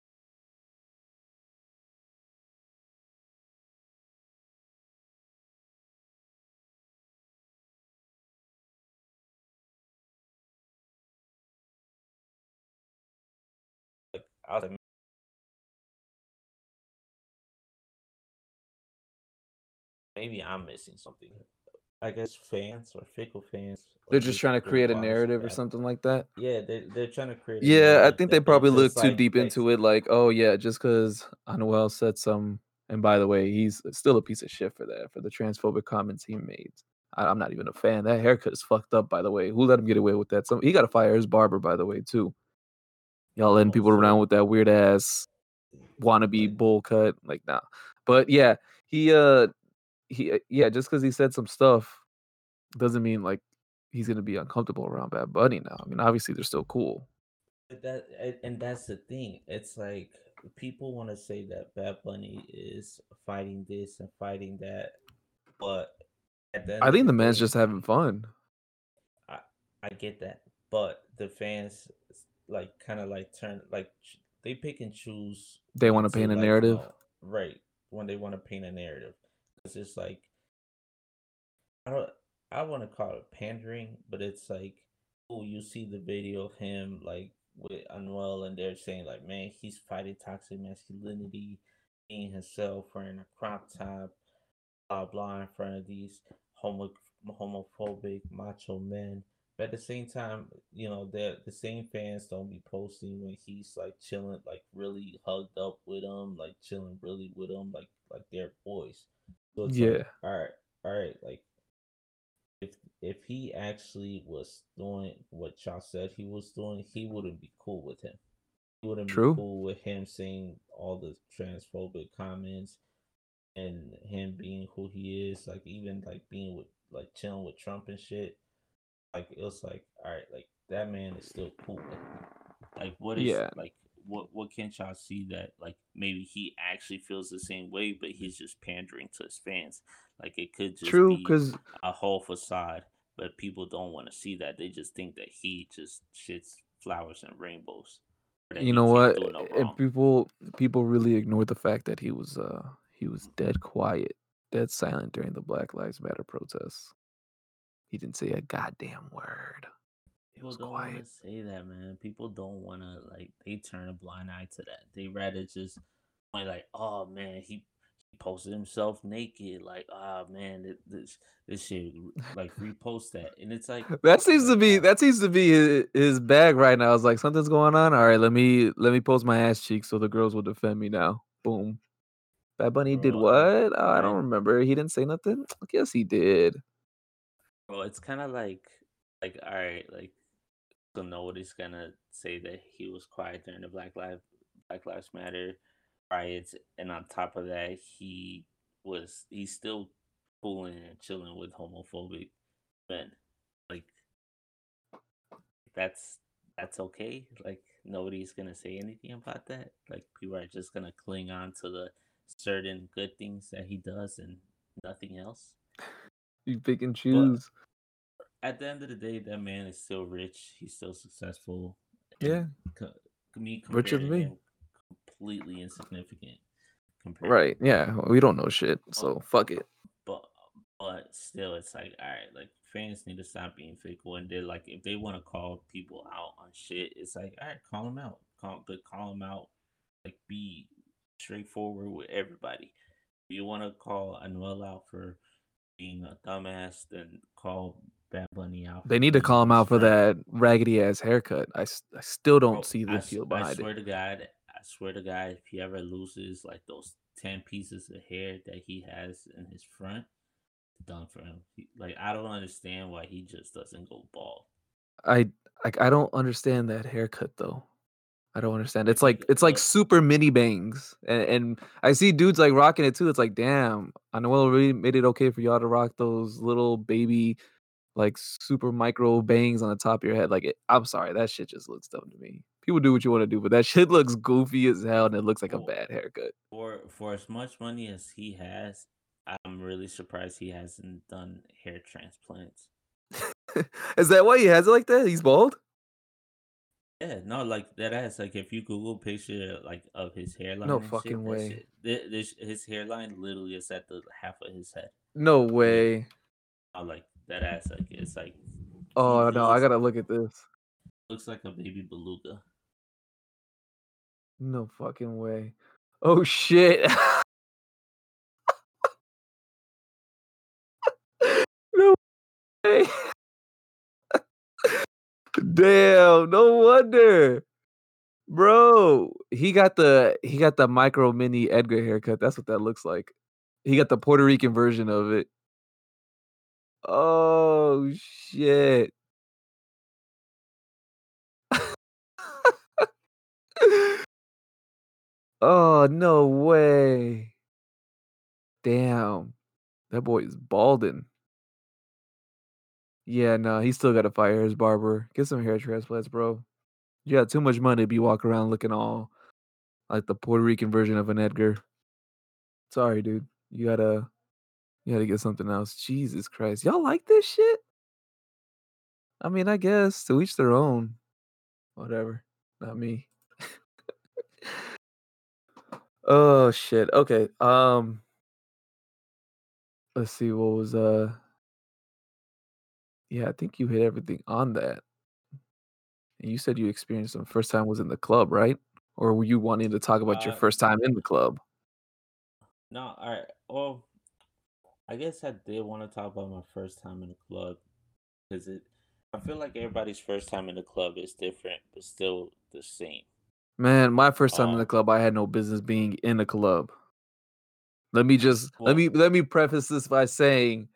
I was like, maybe I'm missing something. I guess fans or fickle fans. They're just trying to create a narrative or something like that. Yeah, they're, they're trying to create. Yeah, I think they probably look too like, deep into it. Like, oh yeah, just because Anuel said some, and by the way, he's still a piece of shit for that, for the transphobic comments he made. I, I'm not even a fan. That haircut is fucked up, by the way. Who let him get away with that? Some he got to fire his barber, by the way, too. Y'all letting people around with that weird ass wannabe bowl cut, like nah. But yeah, he uh he uh, yeah, just because he said some stuff doesn't mean like he's gonna be uncomfortable around Bad Bunny now. I mean, obviously they're still cool. But that and- that's the thing. It's like people want to say that Bad Bunny is fighting this and fighting that, but at the end I think the man's day, just having fun. I I get that, but the fans like kind of like turn like they pick and choose. They wanna paint a like, narrative? know, right? When they want to paint a narrative, it's just like I don't. I want to call it pandering, but it's like, oh, you see the video of him like with Anuel, and they're saying like, man, he's fighting toxic masculinity, being himself, wearing a crop top, blah blah, in front of these homo homophobic macho men. But at the same time, you know, the the same fans don't be posting when he's like chilling, like really hugged up with them, like chilling really with them, like like they're boys. So it's Yeah. like, all right, all right, like if if he actually was doing what y'all said he was doing, he wouldn't be cool with him. He wouldn't True. be cool with him saying all the transphobic comments and him being who he is, like even like being with like chilling with Trump and shit. Like it was like, all right, like that man is still cool. Like what is Yeah. like what what can y'all see that like maybe he actually feels the same way, but he's just pandering to his fans. Like it could just True, because a whole facade, but people don't want to see that. They just think that he just shits flowers and rainbows. you know what? no And people people really ignored the fact that he was uh he was dead quiet, dead silent during the Black Lives Matter protests. He didn't say a goddamn word. He People was don't want to say that, man. People don't want to like. They turn a blind eye to that. They rather just point like, "Oh man, he he posted himself naked." Like, "Ah man, this this shit." Like repost that, and it's like That seems to be that seems to be his, his bag right now. It's like something's going on. All right, let me let me post my ass cheeks so the girls will defend me now. Boom. Bad Bunny did what? I, Oh, I I don't remember. He didn't say nothing. I guess he did. Bro, it's kind of like like all right, like so nobody's gonna say that he was quiet during the Black Lives Black Lives Matter riots, and on top of that, he was he's still fooling and chilling with homophobic men. Like that's that's okay. Like nobody's gonna say anything about that. Like people are just gonna cling on to the certain good things that he does and nothing else. You pick and But choose. at the end of the day, that man is still rich. He's still successful. Yeah, co- me richer than me. completely insignificant compared Right. Yeah. We don't know shit. but So fuck it. but but still it's like all right like fans need to stop being fickle and they're like if they want to call people out on shit it's like all right call them out call but call them out like be straightforward with everybody if you want to call Anuel out for being a dumbass then call Bad Bunny out They need to call him out for that raggedy ass haircut. I, I still don't Bro, see I, the appeal I behind it. swear to God, I swear to God, if he ever loses like those 10 pieces of hair that he has in his front, done for him. He, like, I don't understand why he just doesn't go bald. I like I don't understand that haircut though. I don't understand. It's Like, it's like super mini bangs, and, and I see dudes like rocking it too. It's like, damn, I know really made it okay for y'all to rock those little baby, like super micro bangs on the top of your head. Like, it, I'm sorry, that shit just looks dumb to me. People do what you want to do, but that shit looks goofy as hell, and it looks like a bad haircut. for, for as much money as he has, I'm really surprised he hasn't done hair transplants. Is that why he has it like that? He's bald. Yeah, no, like that ass. Like if you Google picture like of his hairline No and shit, fucking way. shit, thi- this, his hairline literally is at the half of his head. No way. I like that ass. Like it's like Oh no, I gotta look at this. looks like a baby beluga. No fucking way. Oh shit. no way. Damn, no wonder. Bro, he got the he got the micro mini Edgar haircut. That's what that looks like. He got the Puerto Rican version of it. Oh shit. oh no way. Damn. That boy is balding. Yeah, no, he still gotta fire his barber. Get some hair transplants, bro. You got too much money to be walking around looking all like the Puerto Rican version of an Edgar. Sorry, dude. You gotta you gotta get something else. Jesus Christ. Y'all like this shit? I mean, I guess to each their own. Whatever. Not me. oh shit. Okay. Um let's see what was uh yeah, I think you hit everything on that. And you said you experienced them first time was in the club, right? Or were you wanting to talk about your Uh, first time in the club? no, all right. Well, I guess I did want to talk about my first time in the club because it. I feel like everybody's first time in the club is different, but still the same. Man, my first time in the Um, club, I had no business being in the club. Let me just Well- let me let me preface this by saying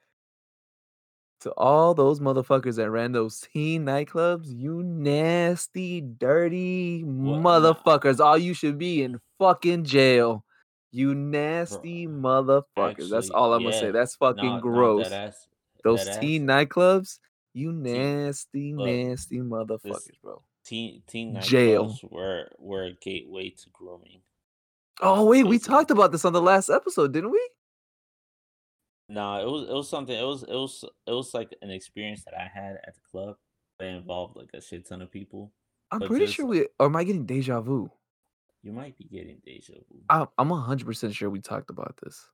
to all those motherfuckers that ran those teen nightclubs, you nasty, dirty What? Motherfuckers. All you should be in fucking jail. You nasty uh, motherfuckers. That's all I'm gonna say. That's fucking No, gross. deadass- those teen nightclubs, you nasty, look, nasty motherfuckers, bro. teen teen Jail. nightclubs were were a gateway to grooming. Oh wait, we talked about this on the last episode, didn't we? No, it was it was something. It was it was it was like an experience that I had at the club that involved like a shit ton of people. I'm But pretty just- sure we. Or am I getting deja vu? You might be getting deja vu. I, I'm 100 percent sure we talked about this.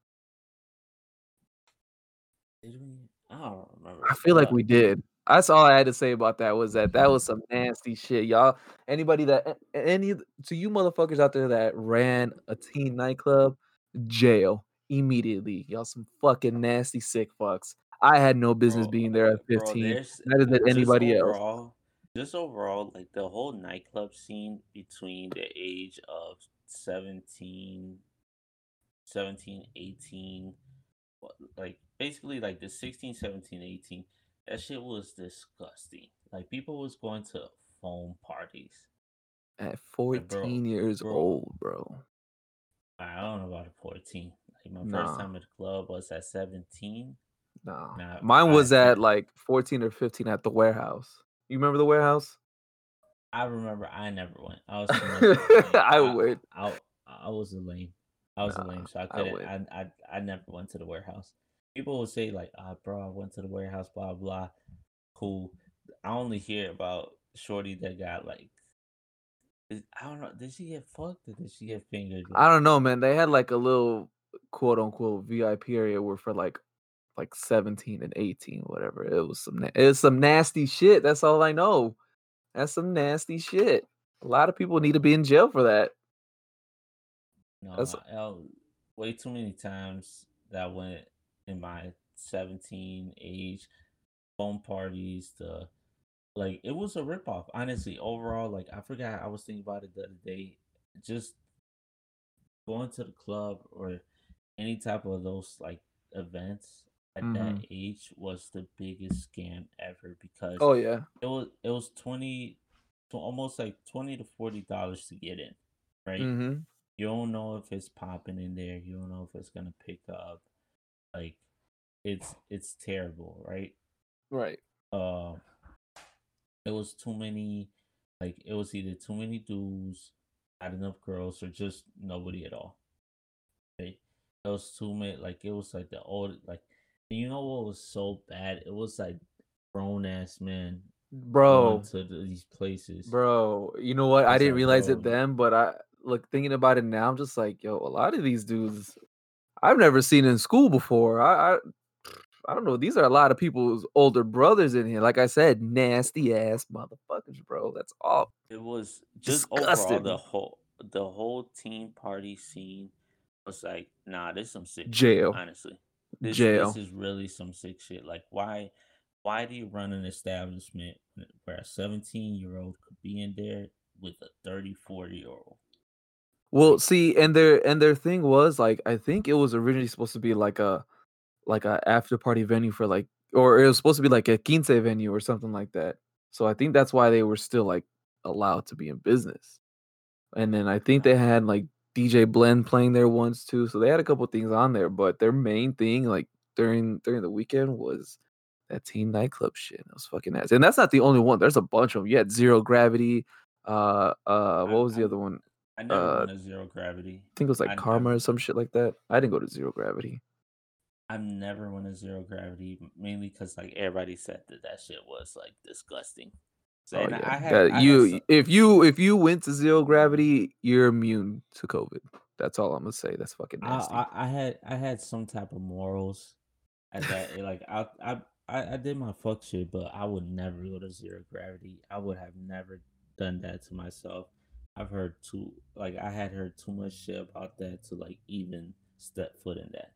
Did we? I don't remember. I feel like we did. That's all I had to say about that was that that was some nasty shit, y'all. Anybody that any to you motherfuckers out there that ran a teen nightclub, jail immediately. Y'all some fucking nasty sick fucks. I had no business bro, being there at 15. there's- neither did just anybody else. Just overall, like the whole nightclub scene between the age of 17, 17, 18, like basically like the 16, 17, 18, that shit was disgusting. Like people was going to foam parties. At bro, 14 years bro. old, bro. I don't know about a 14. My first time at the club was at 17. No. Nah, Mine was I- at like 14 or 15 at the warehouse. You remember the warehouse? I remember I never went. I was too much of a lame. I would. I, I was a lame. I was a Nah, lame, so I I couldn't. I, I I never went to the warehouse. People will say like, "Ah, bro, I went to the warehouse." Blah blah. Cool. I only hear about Shorty that got like. I don't know. Did she get fucked or did she get fingered? I don't know, man. They had like a little quote unquote VIP area were for like like 17 and 18, whatever. It was some na- it's some nasty shit. That's all I know. That's some nasty shit. A lot of people need to be in jail for that. No, That's- I, I- way too many times that went in my 17 age phone parties to like it was a ripoff. Honestly, overall, like I forgot I was thinking about it the other day. Just going to the club or any type of those like events at that age was the biggest scam ever because Oh yeah. it was it was 20 to almost like 20 to 40 dollars to get in right Mm-hmm. you don't know if it's popping in there you don't know if it's gonna pick up like it's it's terrible right Right. uh it was too many like it was either too many dudes not enough girls or just nobody at all was too many like it was like the old like you know what was so bad it was like grown ass man, Bro. to these places Bro, you know what? I didn't like, realize it then, but I look thinking about it now. I'm just like, yo, a lot of these dudes I've never seen in school before. I, I, I don't know. These are a lot of people's older brothers in here. Like I said, nasty ass motherfuckers, bro. That's all. It was just overall the whole the whole team party scene was like, nah, this some sick shit, Jail. honestly. This, Jail. This is really some sick shit. Like, why why do you run an establishment where a 17 year old could be in there with a 30, 40 year old? Well, see, and their and their thing was like I think it was originally supposed to be like a like a after party venue for like or it was supposed to be like a quince venue or something like that. So I think that's why they were still like allowed to be in business. And then I think they had like DJ Blend playing there once too. So they had a couple things on there, but their main thing like during during the weekend was that teen nightclub shit. It was fucking ass. And that's not the only one. There's a bunch of them. You had Zero Gravity. Uh uh what was the other one? I never Uh, went to zero gravity. I think it was like I Karma never- or some shit like that. I didn't go to Zero Gravity. I've never went to zero gravity, mainly because like everybody said that that shit was like disgusting. So, Oh yeah, I had, that- I you if you if you went to Zero Gravity, you're immune to COVID. That's all I'm gonna say. That's fucking I, nasty. I, I had I had some type of morals at that eh, like I, I I I did my fuck shit, but I would never go to zero gravity. I would have never done that to myself. I've heard too like I had heard too much shit about that to like even step foot in that.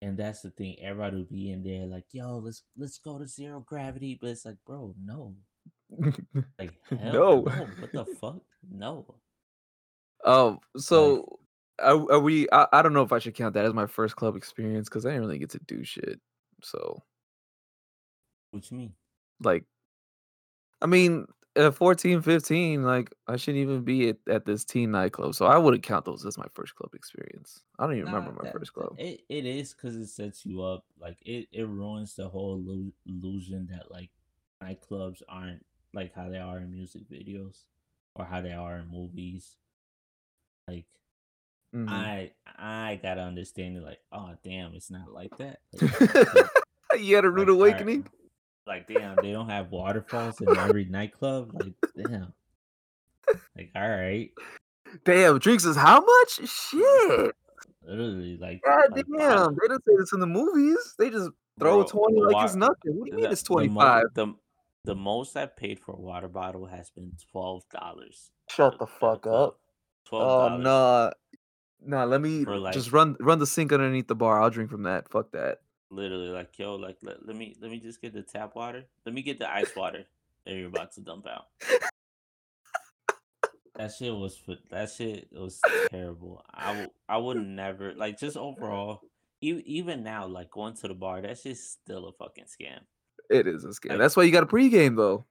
And that's the thing. Everybody would be in there like, "Yo, let's let's go to zero gravity," but it's like, bro, no, like hell no. no. What the fuck? No. Um. So are, are we? I, I don't know if I should count that as my first club experience because I didn't really get to do shit. So what you mean? like, I mean, at 14, 15, like I shouldn't even be at, at this teen nightclub. So I wouldn't count those as my first club experience. I don't even Nah, remember my that, first club. it, it is because it sets you up. Like it, it ruins the whole illusion that like nightclubs aren't like how they are in music videos or how they are in movies. Like Mhm. I I gotta understand it. Like oh damn, it's not like that. Like, like, you had a rude like, awakening. like damn, they don't have waterfalls in every nightclub. Like damn, like all right, Damn, drinks is how much? Shit. literally like God like damn. bottle, They didn't say this in the movies. They just throw bro. 20 A like it's nothing. What do you mean the it's the mo 25? the the most I've paid for a water bottle has been twelve dollars Shut the fuck up. Twelve Oh dollars no. No, let me for just run run the sink underneath the bar. I'll drink from that. Fuck that. literally like yo like let, let me let me just get the tap water. Let me get the ice water that you're about to dump out. That shit was that shit was terrible. I w- I would never like just overall. Even now, like going to the bar, that shit's still a fucking scam. It is a scam. Like That's why you got a pregame though.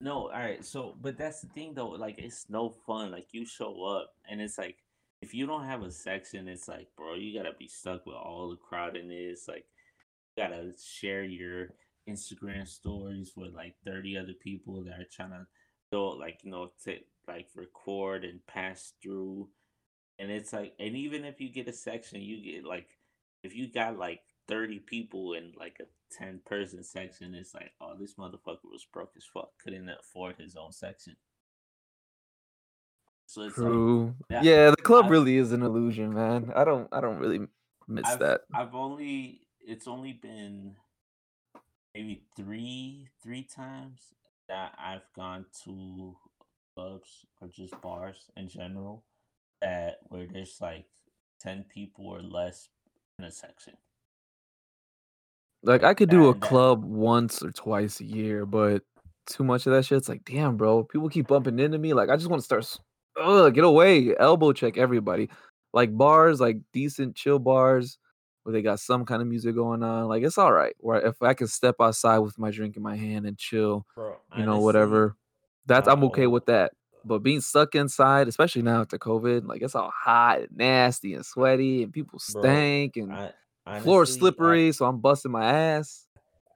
no, all right. So, but that's the thing though. Like it's no fun. Like you show up and it's like if you don't have a section, it's like bro, you gotta be stuck with all the crowd in this. Like you gotta share your Instagram stories with like thirty other people that are trying to do like you know to like record and pass through and it's like and even if you get a section you get like if you got like 30 people and like a 10 person section it's like oh this motherfucker was broke as fuck couldn't afford his own section so it's like True. that Yeah, the club i've really is an illusion, man. I don't I don't really miss i've that. i've only it's only been maybe three three times that i've gone to clubs or just bars in general that where there's like 10 people or less in a section Like I could do a club once or twice a year, but too much of that shit. It's like, damn, bro. People keep bumping into me. Like I just want to start. Ugh, get away. Elbow check everybody. Like bars, like decent chill bars where they got some kind of music going on. Like it's all right. Where if I can step outside with my drink in my hand and chill, bro you know, whatever. That's I'm okay with that. Uh, but being stuck inside, especially now after COVID, like it's all hot and nasty and sweaty, and people bro stink and i floor honestly slippery, so I'm busting my ass.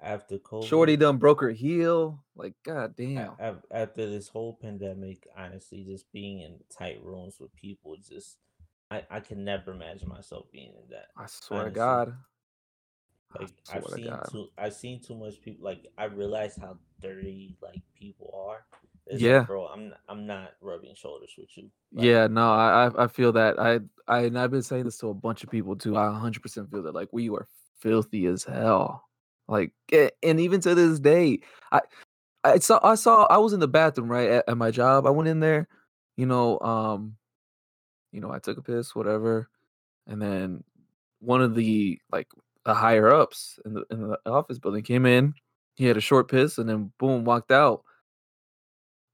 after COVID, Shorty done broke her heel. Like, god damn. af- after this whole pandemic honestly just being in tight rooms with people just i i can never imagine myself being in that I swear to God. I like i've seen God. too i've seen too much people like i realize how dirty like people are it's Yeah. like bro i'm i'm not rubbing shoulders with you like Yeah, no, I I feel that. I I and I've been saying this to a bunch of people too. I 100% feel that. Like, we are filthy as hell. Like, and even to this day, I I saw I saw I was in the bathroom right at, at my job. I went in there, you know, um, you know, I took a piss, whatever, and then one of the like the higher ups in the in the office building came in. He had a short piss, and then boom, walked out.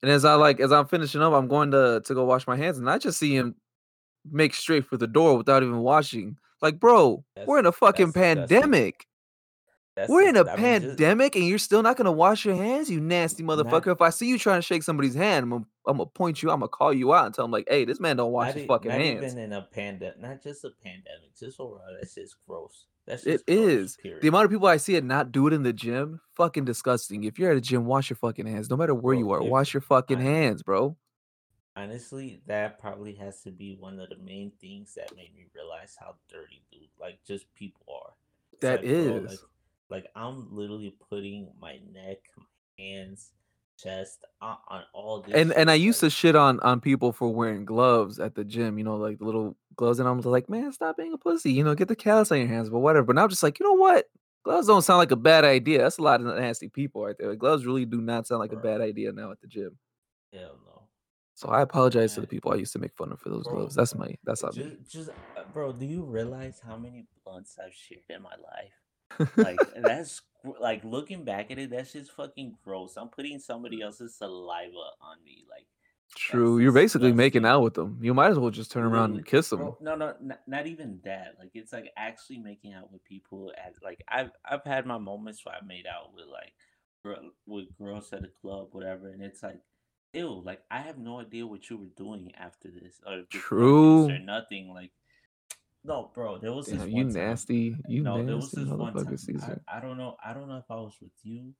And as I like as I'm finishing up, I'm going to to go wash my hands, and I just see him make straight for the door without even washing. Like, bro, we're in a fucking that's pandemic. That's We're in a i mean just pandemic, and you're still not gonna wash your hands, you nasty not motherfucker. If I see you trying to shake somebody's hand, I'm gonna, I'm gonna point you. I'm gonna call you out and tell him like, "Hey, this man don't wash not his e- fucking not hands." even in a pandemic not just a pandemic just overall that's just gross that's It just gross is the amount of people I see it not do it in the gym. Fucking disgusting. If you're at a gym, wash your fucking hands. No matter where bro you are, if wash your fucking i hands, bro. honestly that probably has to be one of the main things that made me realize how dirty dude like just people are That like bro like is. Like i'm literally putting my neck my hands chest on, on all this And and I used to shit on on people for wearing gloves at the gym, you know, like the little gloves, and I'm like, man, stop being a pussy, you know, get the callus on your hands, but whatever. But now I'm just like, you know what? Gloves don't sound like a bad idea. That's a lot of nasty people right there. Gloves really do not sound like a bad idea now at the gym. hell no So I apologize to the people I used to make fun of for those bro gloves. That's my that's on just me. just uh, bro do you realize how many blunts I've shared in my life. Like that's like looking back at it, that's just fucking gross. I'm putting somebody mm. else's saliva on me. Like True. You're basically making out with them. You might as well just turn around and kiss them. No, no, not, not even that. Like it's like actually making out with people. At like I've I've had my moments where I made out with like with girls at a club, whatever, and it's like, ew. Like I have no idea what you were doing after this or this or True. nothing. Like no, bro. There was this Damn, you one time. nasty. You No, there was nasty this one motherfucker, time. I, I don't know. I don't know if I was with you.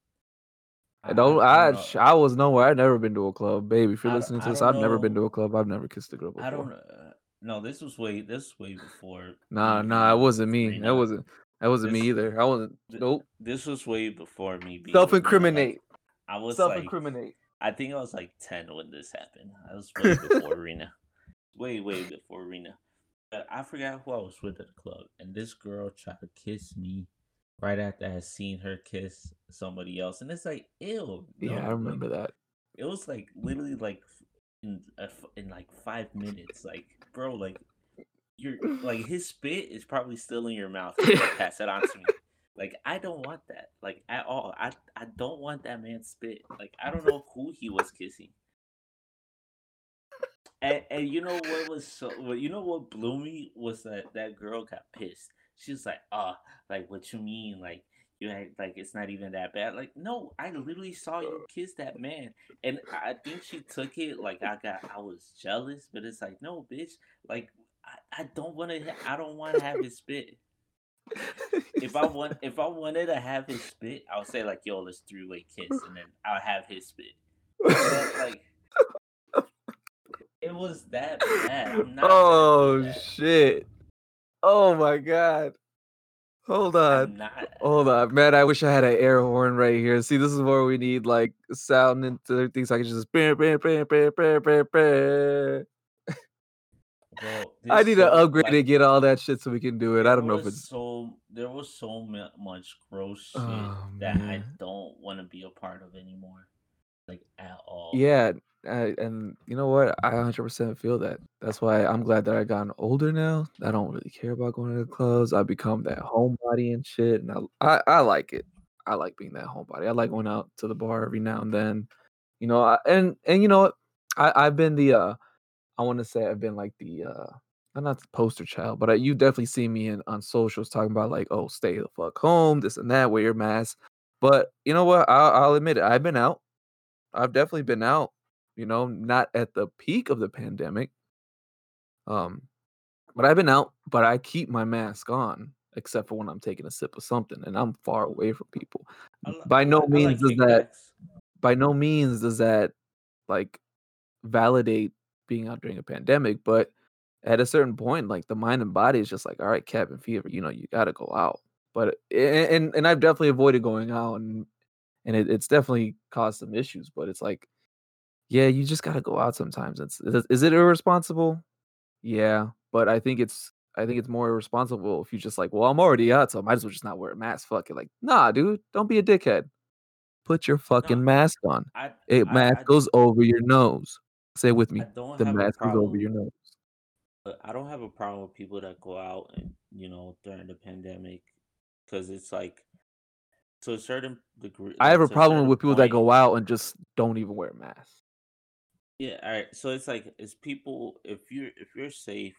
I don't. I I. I was nowhere. I've never been to a club, baby. If you're I, listening to this, I've never been to a club. I've never kissed a girl I don't. before. Uh, no, this was way. This was way before Nah, nah, it wasn't me. That wasn't. That wasn't me either. I wasn't. th- Nope. this was way before me being. Like Self-incriminate. I was Self-incriminate. I think I was like ten when this happened. I was way before Rena. Way, way before Rena. But I forgot who I was with at the club, and this girl tried to kiss me right after I had seen her kiss somebody else, and it's like, ew, Yeah, I no, remember that. it was like literally like in a f in like five minutes, like bro, like you're like his spit is probably still in your mouth. You like, pass it on to me. Like I don't want that, like at all. I I don't want that man's spit. Like I don't know who he was kissing. And, and you know what was so you know what blew me was that that girl got pissed. She was like, "Oh, like what you mean? Like you had like it's not even that bad." Like no, I literally saw you kiss that man, and I I think she took it like I got I was jealous, but it's like no, bitch. Like I, I don't want to I don't want to have his spit. If I want if I wanted to have his spit, I would say like yo, let's three way kiss, and then I'll have his spit. But like it was that bad. Not oh that. shit. Oh my god. Hold on. Hold on, man. I wish I had an air horn right here. See, this is where we need like sound into things. So I can just. Bam, bam, bam, bam, bam, bam, bam. Bro, I need to so upgrade like and get all that shit so we can do it. I don't know if it's. so there was so much gross shit Oh that I don't want to be a part of anymore, like at all. Yeah, I, and you know what? I 100% feel that. That's why I'm glad that I gotten older now. I don't really care about going to the clubs. I become that homebody and shit, and I, I I like it. I like being that homebody. I like going out to the bar every now and then. You know, I, and and you know what? I I've been the uh I want to say I've been like the uh I'm not the poster child, but I, you definitely see me in on socials talking about like, oh, stay the fuck home, this and that, wear your mask. But you know what? I'll, I'll admit it. I've been out. I've definitely been out. You know, not at the peak of the pandemic. Um, but I've been out. But I keep my mask on, except for when I'm taking a sip of something, and I'm far away from people. By no I means like does that. By no means does that like validate being out during a pandemic, but at a certain point, like the mind and body is just like, all right, cabin fever, you know, you got to go out. But and and I've definitely avoided going out, and and it, it's definitely caused some issues. But it's like, yeah, you just got to go out sometimes. It's is is it irresponsible? Yeah, but I think it's I think it's more irresponsible if you just like, well, I'm already out, so I might as well just not wear a mask. Fuck it, like, nah, dude, don't be a dickhead. Put your No, fucking mask on. I A I mask I goes over your nose. Say it with me. The mask goes over your nose. I don't have a problem with people that go out and you know during the pandemic, because it's like to a certain degree, I have a problem with people that go out and just don't even wear masks. Yeah, all right. So it's like it's people if you're if you're safe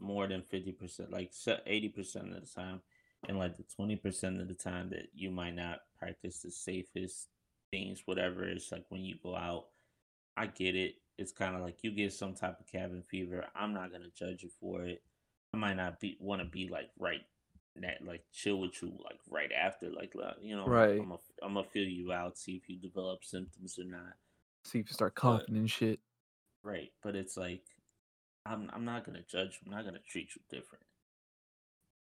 more than fifty percent, like eighty percent of the time, and like the twenty percent of the time that you might not practice the safest things, whatever it's like when you go out. I get it. It's kind of like you get some type of cabin fever. I'm not gonna judge you for it. I might not be want to be like right that like chill with you like right after like you know Right. I'm gonna I'm gonna feel you out see if you develop symptoms or not. See if you start But coughing and shit. right, but it's like I'm I'm not gonna judge. you. I'm not gonna treat you different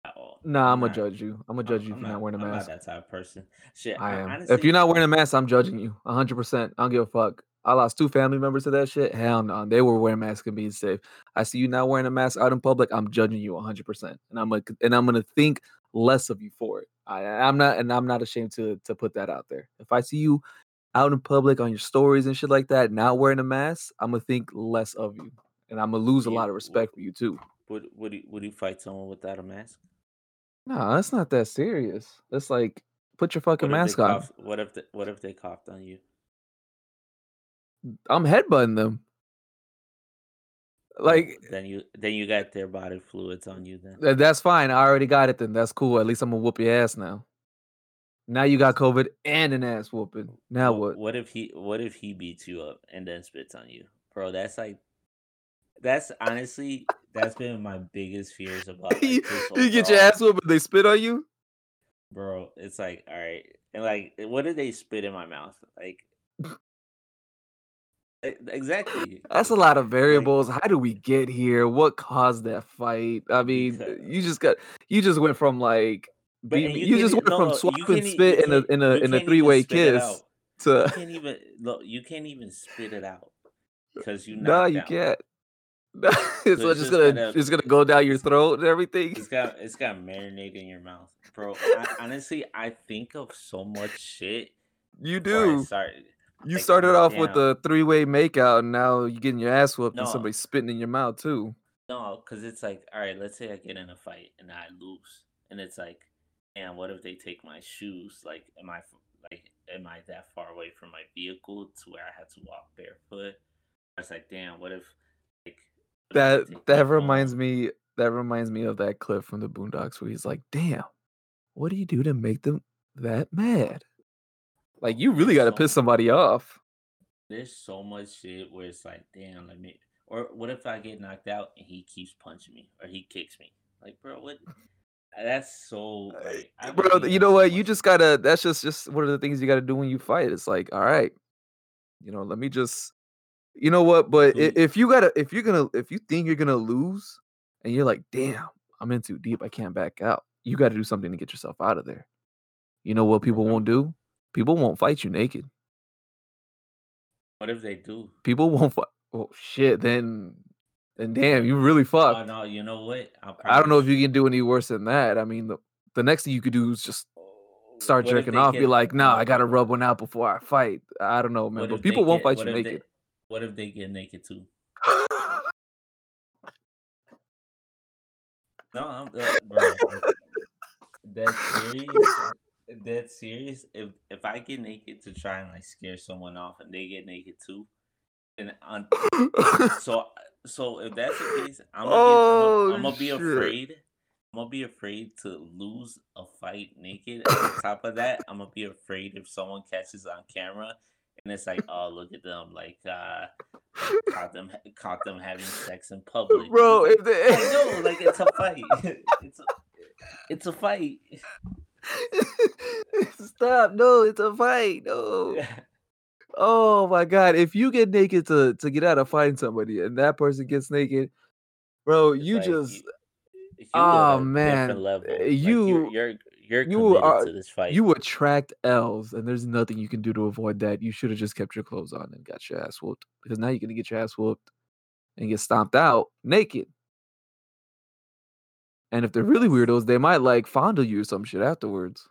at all. Nah, I'm I'm gonna not. judge you. I'm gonna judge you I'm if you're not not. wearing a I'm not mask. that type of person. Shit. I I, am. If you're not wearing a mask, I'm judging you. 100%. I don't give a fuck. I lost two family members to that shit. Hell no. They were wearing masks and being safe. I see you not wearing a mask out in public. I'm judging you 100%. And I'm gonna, and I'm gonna think less of you for it. I, I'm not, and I'm not ashamed to to put that out there. If I see you out in public on your stories and shit like that, not wearing a mask, I'm gonna think less of you, and I'm gonna lose a lot of respect for you too. would would you, would you fight someone without a mask? No, that's not that serious. That's like put your fucking they mask on. What if the, what if they coughed on you? I'm headbutting them. Like then you then you got their body fluids on you. Then that's fine. I already got it. Then that's cool. At least I'm gonna whoop your ass now. Now you got COVID and an ass whooping. Now what? What if he what if he beats you up and then spits on you, bro? That's like that's honestly that's been my biggest fears about like, you get your ass whooped and they spit on you. bro. It's like all right, and like eh, what did they spit in my mouth? Like E- eh, exactly. That's a lot of variables. How do we get here? What caused that fight? I mean, you just got you just went from like But- you you, just went no, from no, can't e- spit in a in a in a three way kiss out. You to can't even look. You can't even spit it out uh, because you. no, you can't. it's it's just gonna gotta- it's gonna go down your throat and everything. It's got it's got marinade in your mouth, bro. I, honestly, I think of so much shit. You do. start. You like, started off with the three way makeout, and now you're getting your ass whooped and No. somebody spitting in your mouth too. No, because it's like, all right, let's say I get in a fight and I lose, and it's like, man, what if they take my shoes? Like, am I like, am I that far away from my vehicle to where I had to walk barefoot? I was like, damn, what if like That that phone? reminds me that reminds me of that clip from the Boondocks where he's like, "Damn, what do you do to make them that mad? Like oh, you really got to So- piss somebody off." There's so much shit where it's like, damn, let me. Or what if I get knocked out and he keeps punching me or he kicks me? Like, bro, what? That's so. Like, Bro, you know what? You just gotta. That's just just one of the things you got to do when you fight. It's like, all right, you know, let me just. You know what? But Dude. if you gotta, if you're gonna, if you think you're gonna lose, and you're like, damn, I'm in too deep, I can't back out. You got to do something to get yourself out of there. You know what people won't do? People won't fight you naked. What if they do? People won't fight. Oh shit! Then, then damn, you really fucked. Oh no, you know what? I don't know if you can do any worse than that. I mean, the the next thing you could do is just start What jerking off. Be like, nah, I gotta rub one out before I fight. I don't know, man. But people won't get- fight you if they- naked. what if they get naked too? No, I'm uh, bro. That's serious. That's serious. If if I get naked to try and like scare someone off, and they get naked too, then on so so if that's the case, I'm gonna, Oh, be, I'm, gonna be afraid. I'm gonna be afraid to lose a fight naked. And on top of that, I'm gonna be afraid if someone catches on camera and it's like, oh, look at them, like uh, caught them caught them having sex in public, Bro, It's if they I know, like it's a fight. it's a, it's a fight. Stop! No, it's a fight. No. Oh my god! If you get naked to to get out of fighting somebody, and that person gets naked, bro, It's you like, just you- you Oh, man, level. uh, Like, you- you're you're, you're you are- to this fight. you attract L's, and there's nothing you can do to avoid that. You should have just kept your clothes on and got your ass whooped, because now you're gonna get your ass whooped and get stomped out naked. And if they're really weirdos, they might like fondle you or some shit afterwards.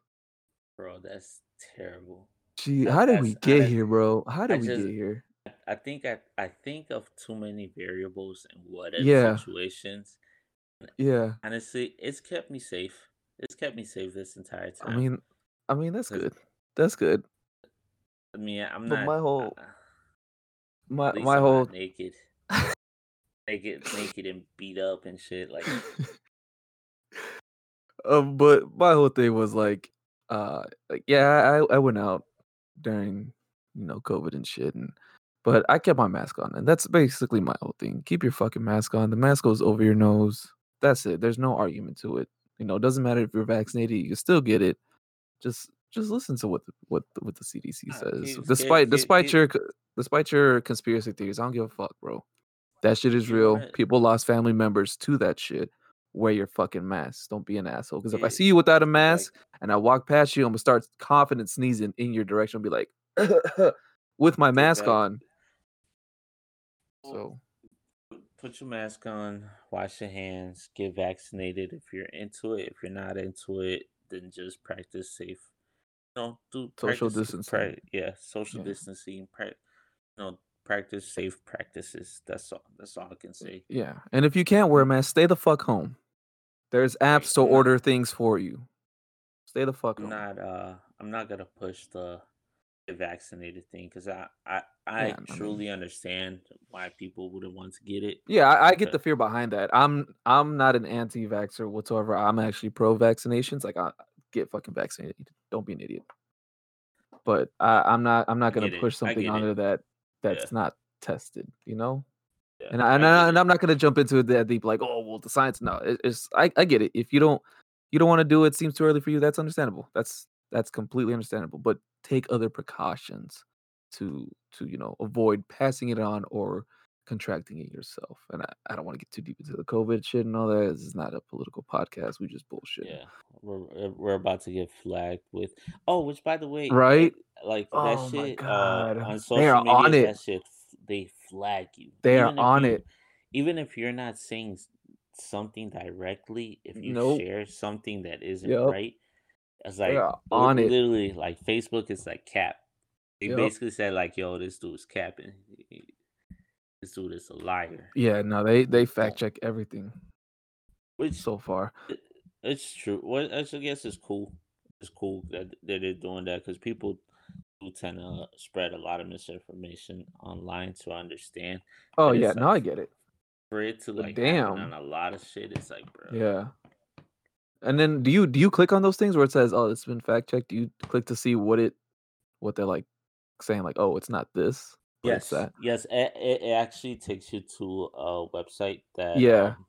bro. That's terrible. Gee, how did we that's- get I- here, bro? How did I we just- get here? I think I I think of too many variables and what if Yeah. situations. Yeah, Honestly, it's kept me safe. It's kept me safe this entire time. I time. mean, I mean that's 'Cause- good. That's good. I mean, I'm but not. my whole- uh, My at least my I'm not whole naked, naked, naked and beat up and shit. Like, um, but my whole thing was like, uh, like yeah, I I went out during you know COVID and shit, and but I kept my mask on, and that's basically my whole thing. Keep your fucking mask on. The mask goes over your nose. That's it. There's no argument to it. You know, it doesn't matter if you're vaccinated, you can still get it. Just just listen to what the, what the, what the CDC says. keep- despite despite your despite your conspiracy theories, I don't give a fuck, bro. That shit is real. People lost family members to that shit. Wear your fucking mask. Don't be an asshole. Because if I see you without a mask and I walk past you, I'm gonna start coughing and sneezing in your direction. I'll be like, with my mask on. So put your mask on, wash your hands, get vaccinated if you're into it. If you're not into it, then just practice safe. You know, do Social distancing. prac- yeah, social Yeah. distancing. Pra- you know, practice safe practices. That's all. That's all I can say. yeah. And if you can't wear a mask, stay the fuck home. There's apps to order things for you. Stay the fuck I'm home. not uh I'm not gonna push the the vaccinated thing because I I I Yeah, I mean- truly understand why people wouldn't want to get it. Yeah, I, I get the fear behind that. I'm I'm not an anti-vaxxer whatsoever. I'm actually pro-vaccinations. Like, I get fucking vaccinated. Don't be an idiot. But I, I'm not. I'm not gonna push something get on it. that that's Yeah. not tested. You know. Yeah, And I, and, I and. I'm not gonna jump into it that deep. Like, oh well, the science. No, it, it's I, I get it. If you don't you don't want to do it, seems too early for you. That's understandable. That's that's completely understandable. But take other precautions to to you know avoid passing it on or contracting it yourself. And I, I don't want to get too deep into the COVID shit and all that. This is not a political podcast. We just bullshit. Yeah, we're we're about to get flagged with. Oh, which by the way, Right? Like, like Oh that my shit God. uh, on They are media. on it. That shit, they flag you. They are Even if on you- it. Even if you're not saying something directly, if you Nope. share something that isn't Yep. right, it's like are li- on it. Literally, like Facebook is like cap. They Yep. basically said like, "Yo, this dude's capping. This dude is a liar." Yeah, no, they they fact check everything Which so far. It- It's true. Well, I guess it's cool. It's cool that, that they're doing that because people do tend to spread a lot of misinformation online to understand. Oh yeah, it's no, I get it. For it to like damn. on a lot of shit, it's like, bro. Yeah. And then do you do you click on those things where it says, "Oh, it's been fact checked"? Do you click to see what it what they're like saying like, "Oh, it's not this." Yes, that. yes. It, it, actually takes you to a website that Yeah. um,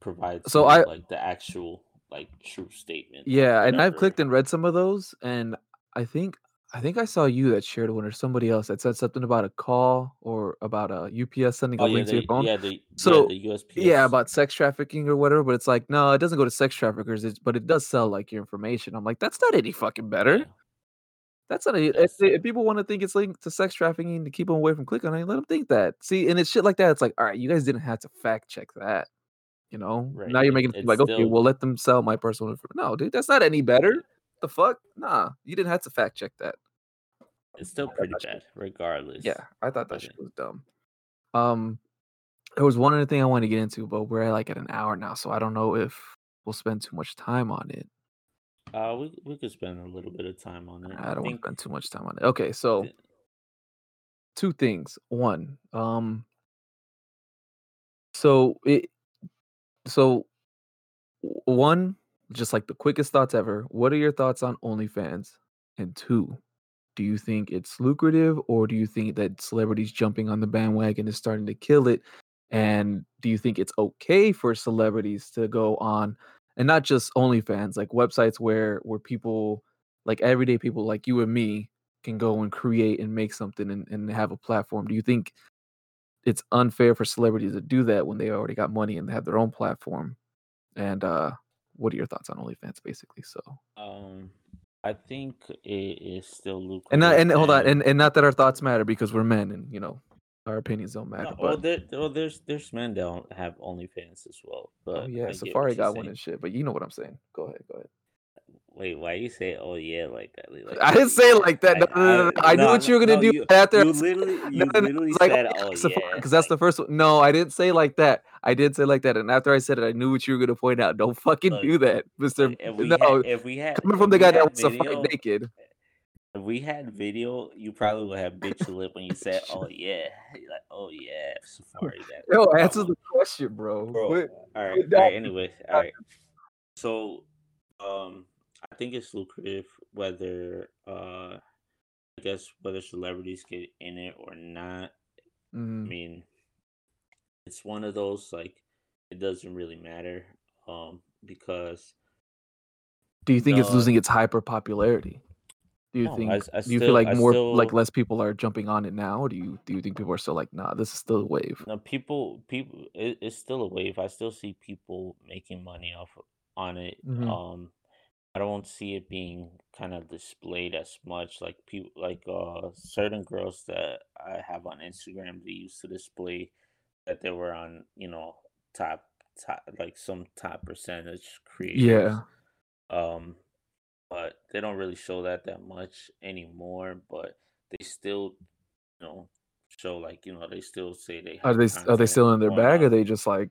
provides So I- like the actual like true statement. Yeah, and I've clicked and read some of those and I think I think I saw you that shared one or somebody else that said something about a call or about a UPS sending a Oh yeah, link to your phone. yeah, the So, yeah, the USPS. Yeah, about sex trafficking or whatever, but it's like, no, it doesn't go to sex traffickers, it's, but it does sell like your information. I'm like, that's not any fucking better. That's not. A, if, if people want to think it's linked to sex trafficking to keep them away from clicking on it, let them think that. See, and it's shit like that. It's like, all right, you guys didn't have to fact check that. You know, Right, now you're making it like, okay, we'll let them sell my personal information. No, dude, that's not any better. The fuck, nah, you didn't have to fact check that. It's still pretty that shit- bad, regardless. Yeah, I thought that shit was dumb. Um, there was one other thing I wanted to get into, but we're at like at an hour now, so I don't know if we'll spend too much time on it. Uh, we we could spend a little bit of time on it. I don't want think to spend too much time on it. Okay, so th- two things. One, um, so it, so w- one, just like the quickest thoughts ever. What are your thoughts on OnlyFans? And two, do you think it's lucrative, or do you think that celebrities jumping on the bandwagon is starting to kill it? And do you think it's okay for celebrities to go on, and not just OnlyFans, like websites where where people, like everyday people like you and me, can go and create and make something and, and have a platform? Do you think it's unfair for celebrities to do that when they already got money and they have their own platform? And uh, what are your thoughts on OnlyFans, basically? So, um, I think it is still lucrative. and not, and hold on, and, and not that our thoughts matter because we're men and you know our opinions don't matter. no, well, but there, well, there's there's men that don't have OnlyFans as well. Oh, but oh yeah, I Safari got one and shit. But you know what I'm saying. Go ahead, go ahead. Wait, why you say oh yeah like that? Like, I didn't say it like that. No, no, no, no, I knew what you were gonna do You, after you literally, you literally like, said oh Safari, yeah, because that's the first one. No, I didn't say like that. I did say like that, and after I said it, I knew what you were gonna point out. Don't fucking Look, do that, Mister. If we No, had, if we had, coming from the guy that was video, fight naked. If we had video, you probably would have bit your lip when you said, "Oh yeah," You're like, "Oh yeah, Safari." That Yo, answer the question, bro. bro. Quit- all right, all that. right. Anyway, all right. So, um, I think it's lucrative whether, uh, I guess whether celebrities get in it or not. I Mhm. mean, it's one of those like it doesn't really matter, um, because Do you think it's losing its hyper popularity? Do you No, think? I- I do you still- feel like I more like less people are jumping on it now, or do you do you think people are still like, nah, this is still a wave? No, people, people, it, it's still a wave. I still see people making money off on it. Mhm. Um, I don't see it being kind of displayed as much. Like people, like uh, certain girls that I have on Instagram, they used to display that they were on, you know, top, top, like some top percentage creators. Yeah. Um, but they don't really show that that much anymore. But they still, you know, show like you know they still say they Are they are they still in their bag, or they just like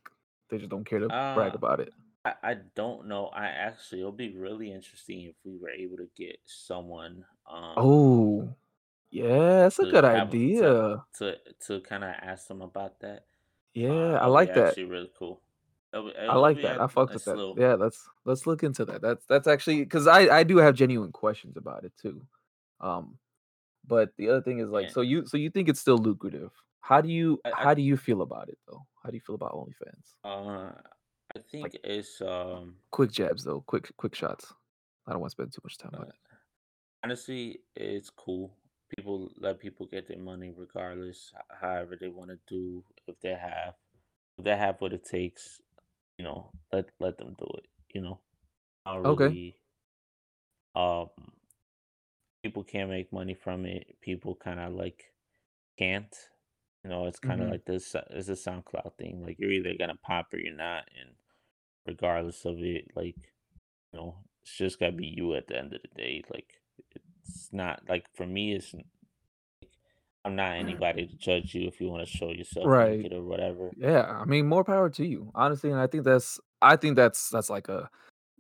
they just don't care to brag Uh, about it? I, I don't know. I actually it'll be really interesting if we were able to get someone um Oh, yeah, that's a good have to idea. to to kind of ask them about that. Yeah, I like that. actually really cool. I like that. I fucked with that. little. Yeah, let's let's look into that. That's that's actually because I I do have genuine questions about it too. Um, but the other thing is like, And so you so you think it's still lucrative? How do you I, how do you feel about it though? How do you feel about OnlyFans? I uh I Like think it's um quick jabs though, quick quick shots. I don't want to spend too much time on uh, it. honestly it's cool. People let people get their money regardless, however they want to do. If they have if they have what it takes, you know, let let them do it. You know, don't Okay. um people can't make money from it. People kind of like can't. You know, it's kind of hmm like this. It's a SoundCloud thing. Like you're either gonna pop or you're not, and regardless of it, like you know, it's just gotta be you at the end of the day. Like it's not like for me, it's I'm not mm. anybody to judge you if you want to show yourself Right. naked or whatever. Yeah. I mean, more power to you, honestly. And I think that's I think that's that's like a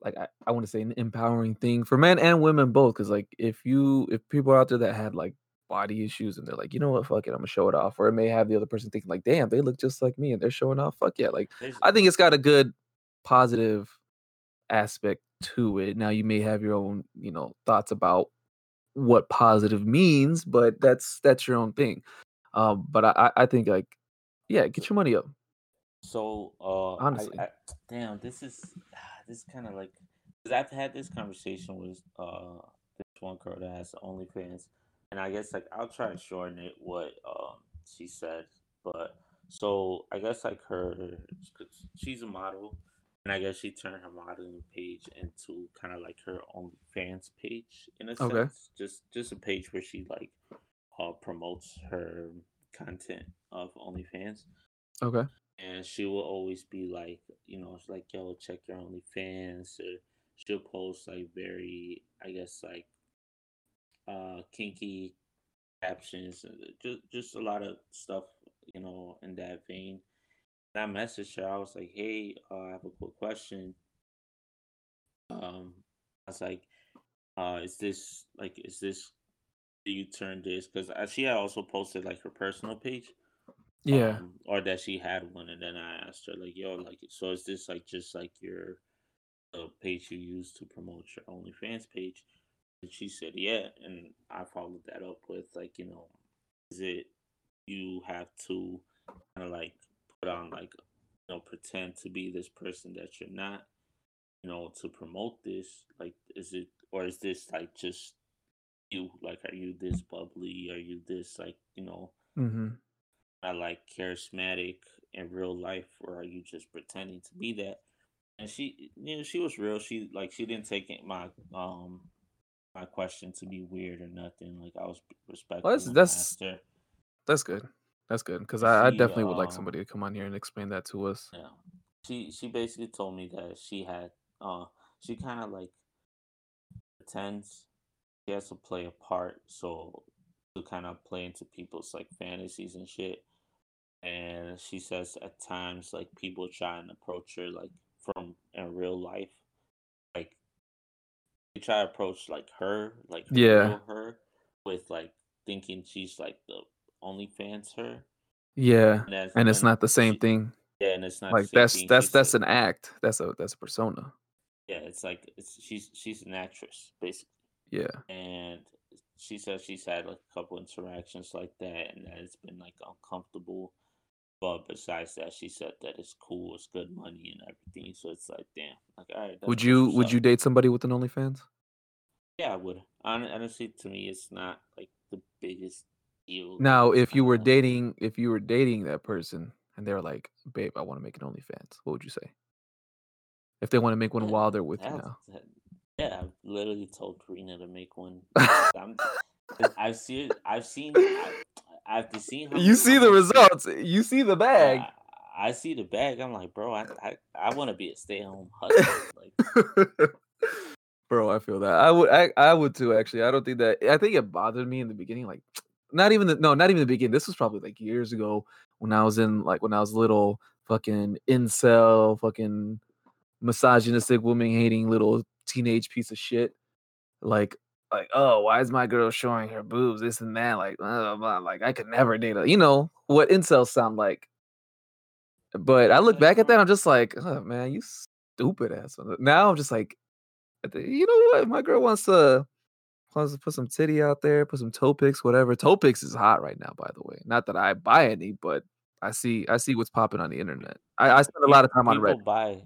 like I, I want to say an empowering thing for men and women both. Because like if you if people out there that had like body issues and they're like, you know what, fuck it, I'm gonna show it off, or it may have the other person thinking like, damn, they look just like me and they're showing off. Fuck yeah, like There's I think it's got a good positive aspect to it. Now you may have your own you know thoughts about what positive means, but that's that's your own thing. Um, but I I I think like yeah, get your money up, so uh honestly. I damn this is this kind of like because I've had this conversation with uh this one girl that has OnlyFans, and I guess like I'll try to shorten it what um she said, but so I guess like her she's a model, and I guess she turned her modeling page into kind of like her OnlyFans page in a Okay. sense, just just a page where she like uh promotes her content of OnlyFans Okay. and she will always be like, you know, it's like, yo, check your OnlyFans. Or she'll post like very, I guess, like uh kinky captions, just just a lot of stuff, you know, in that vein. And I messaged her. I was like, hey, uh, I have a quick question. Um, I was like, uh, is this like, is this do you turn this? Because she had also posted like her personal page Yeah. um or that she had one and then i asked her like yo like so is this like just like your uh, page you use to promote your onlyfans page and she said yeah and i followed that up with like you know is it you have to kind of like put on like you know pretend to be this person that you're not you know to promote this like is it or is this like just you? Like are you this bubbly? Are you this like you know hmm are like charismatic in real life or are you just pretending to be that? And she you know she was real. She like she didn't take it my um my question to be weird or nothing. Like i was Well, respectful that's when that's that's good. That's good because I, I definitely would like um somebody to come on here and explain that to us. yeah she she basically told me that she had uh she kind of like pretends she has to play a part so to kind of play into people's like fantasies and shit and she says at times like people try and approach her like from in real life like they try to approach like her like her Yeah. her with like thinking she's like the OnlyFans her Yeah. and And it's not the same she thing. yeah and it's not Like that's thing that's that's an act. That's a that's a persona. yeah it's like it's she's she's an actress basically Yeah. and she says she's had like a couple interactions like that and that it's been like uncomfortable but besides that she said that it's cool it's good money and everything so it's like damn like all right Would you would you date somebody with an OnlyFans? yeah i would honestly to me it's not like the biggest like Now, if you were not dating if you were dating that person and they're like, babe, I want to make an OnlyFans, what would you say? If they want to make one yeah while they're with you that's now. that, yeah i've literally told karina to make one i'm i've seen i've seen I, seen how, you see the results. You see the bag. I, I see the bag. I'm like, bro, I I, I want to be a stay at home husband. Like, Bro, I feel that. I would I, I would too actually. I don't think that I think it bothered me in the beginning like not even the no, not even the beginning. This was probably like years ago when I was in like when I was little fucking incel fucking misogynistic, woman hating little teenage piece of shit. Like, like, oh, why is my girl showing her boobs? This and that. Like, blah, blah, blah. like I could never date a, you know what incels sound like. But I look back at that, mm-hmm. I'm just like, oh man, you stupid ass. Now I'm just like, you know what? My girl wants to to put some titty out there, put some toe pics, whatever. Toe pics is hot right now, by the way. Not that I buy any, but I see I see what's popping on the internet. I, I spend a lot of time on people Reddit. buy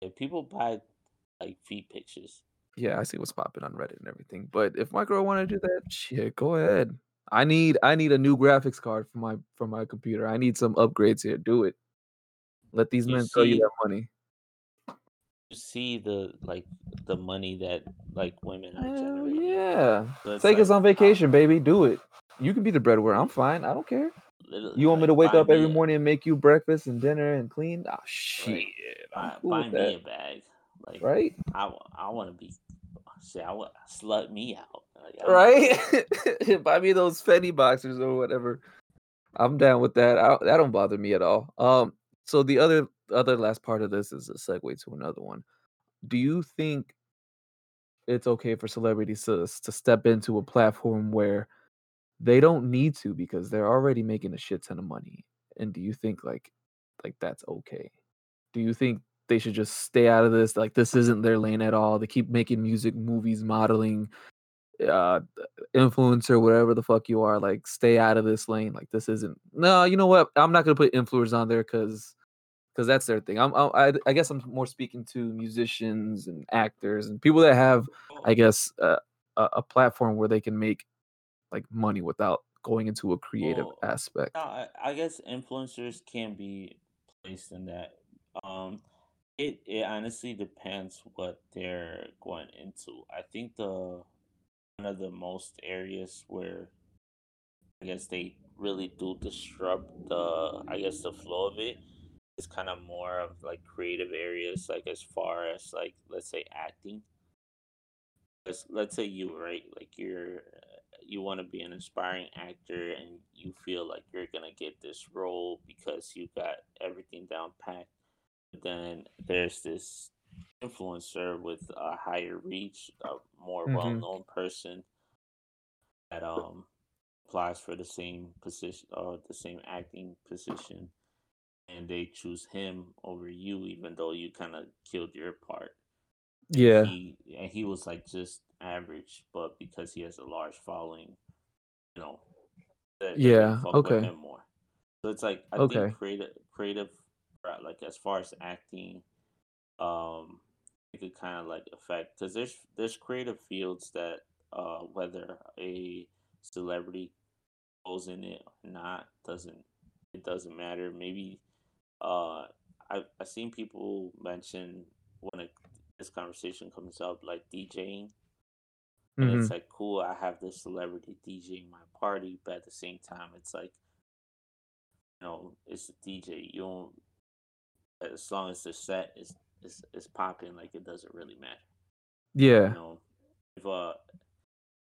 yeah, people buy like feet pictures. Yeah, I see what's popping on Reddit and everything. But if my girl want to do that, shit, go ahead. I need I need a new graphics card for my for my computer. I need some upgrades here. Do it. Let these You men throw you see that money. See the like the money that like women are Hell generating. yeah. So Take us like on how vacation, baby. Do it. You can be the breadwinner. I'm fine. I don't care. You want me to wake up every a morning and make you breakfast and dinner and clean? Ah, shit. I'm buy, cool buy me that. a bag. Like Right? I I want to be shit. I want slut me out. Like, I'm Right? Buy me those Fendi boxers or whatever. I'm down with that. I, that don't bother me at all. Um, so the other other last part of this is a segue to another one. Do you think it's okay for celebrities to to step into a platform where they don't need to because they're already making a shit ton of money? And do you think like like that's okay? Do you think they should just stay out of this? Like this isn't their lane at all. They keep making music, movies, modeling, uh influencer, whatever the fuck you are, like stay out of this lane. Like this isn't no, you know what? I'm not gonna put influencers on there because because that's their thing. I'm I, I guess I'm more speaking to musicians and actors and people that have I guess uh, a, a platform where they can make like money without going into a creative well. aspect. No, I, I guess influencers can be placed in that. Um, it it honestly depends what they're going into. I think the one of the most areas where I guess they really do disrupt the I guess the flow of it is kind of more of like creative areas, like as far as like let's say acting. Let's let's say you right, like you're uh, you want to be an inspiring actor and you feel like you're gonna get this role because you got everything down pat. But then there's this influencer with a higher reach, a more well hmm known person that um applies for the same position or the same acting position and they choose him over you even though you kind of killed your part Yeah. he and he was like just average but because he has a large following you know gonna Yeah. Okay. him more so it's like i think Okay. creative creative uh, like as far as acting um it could kind of like affect because there's there's creative fields that uh whether a celebrity goes in it or not doesn't it doesn't matter maybe uh i i've seen people mention when it, this conversation comes up like djing and hmm it's like cool i have this celebrity djing my party but at the same time it's like you know it's a dj you don't as long as the set is is, is popping like it doesn't really matter you Yeah. know if uh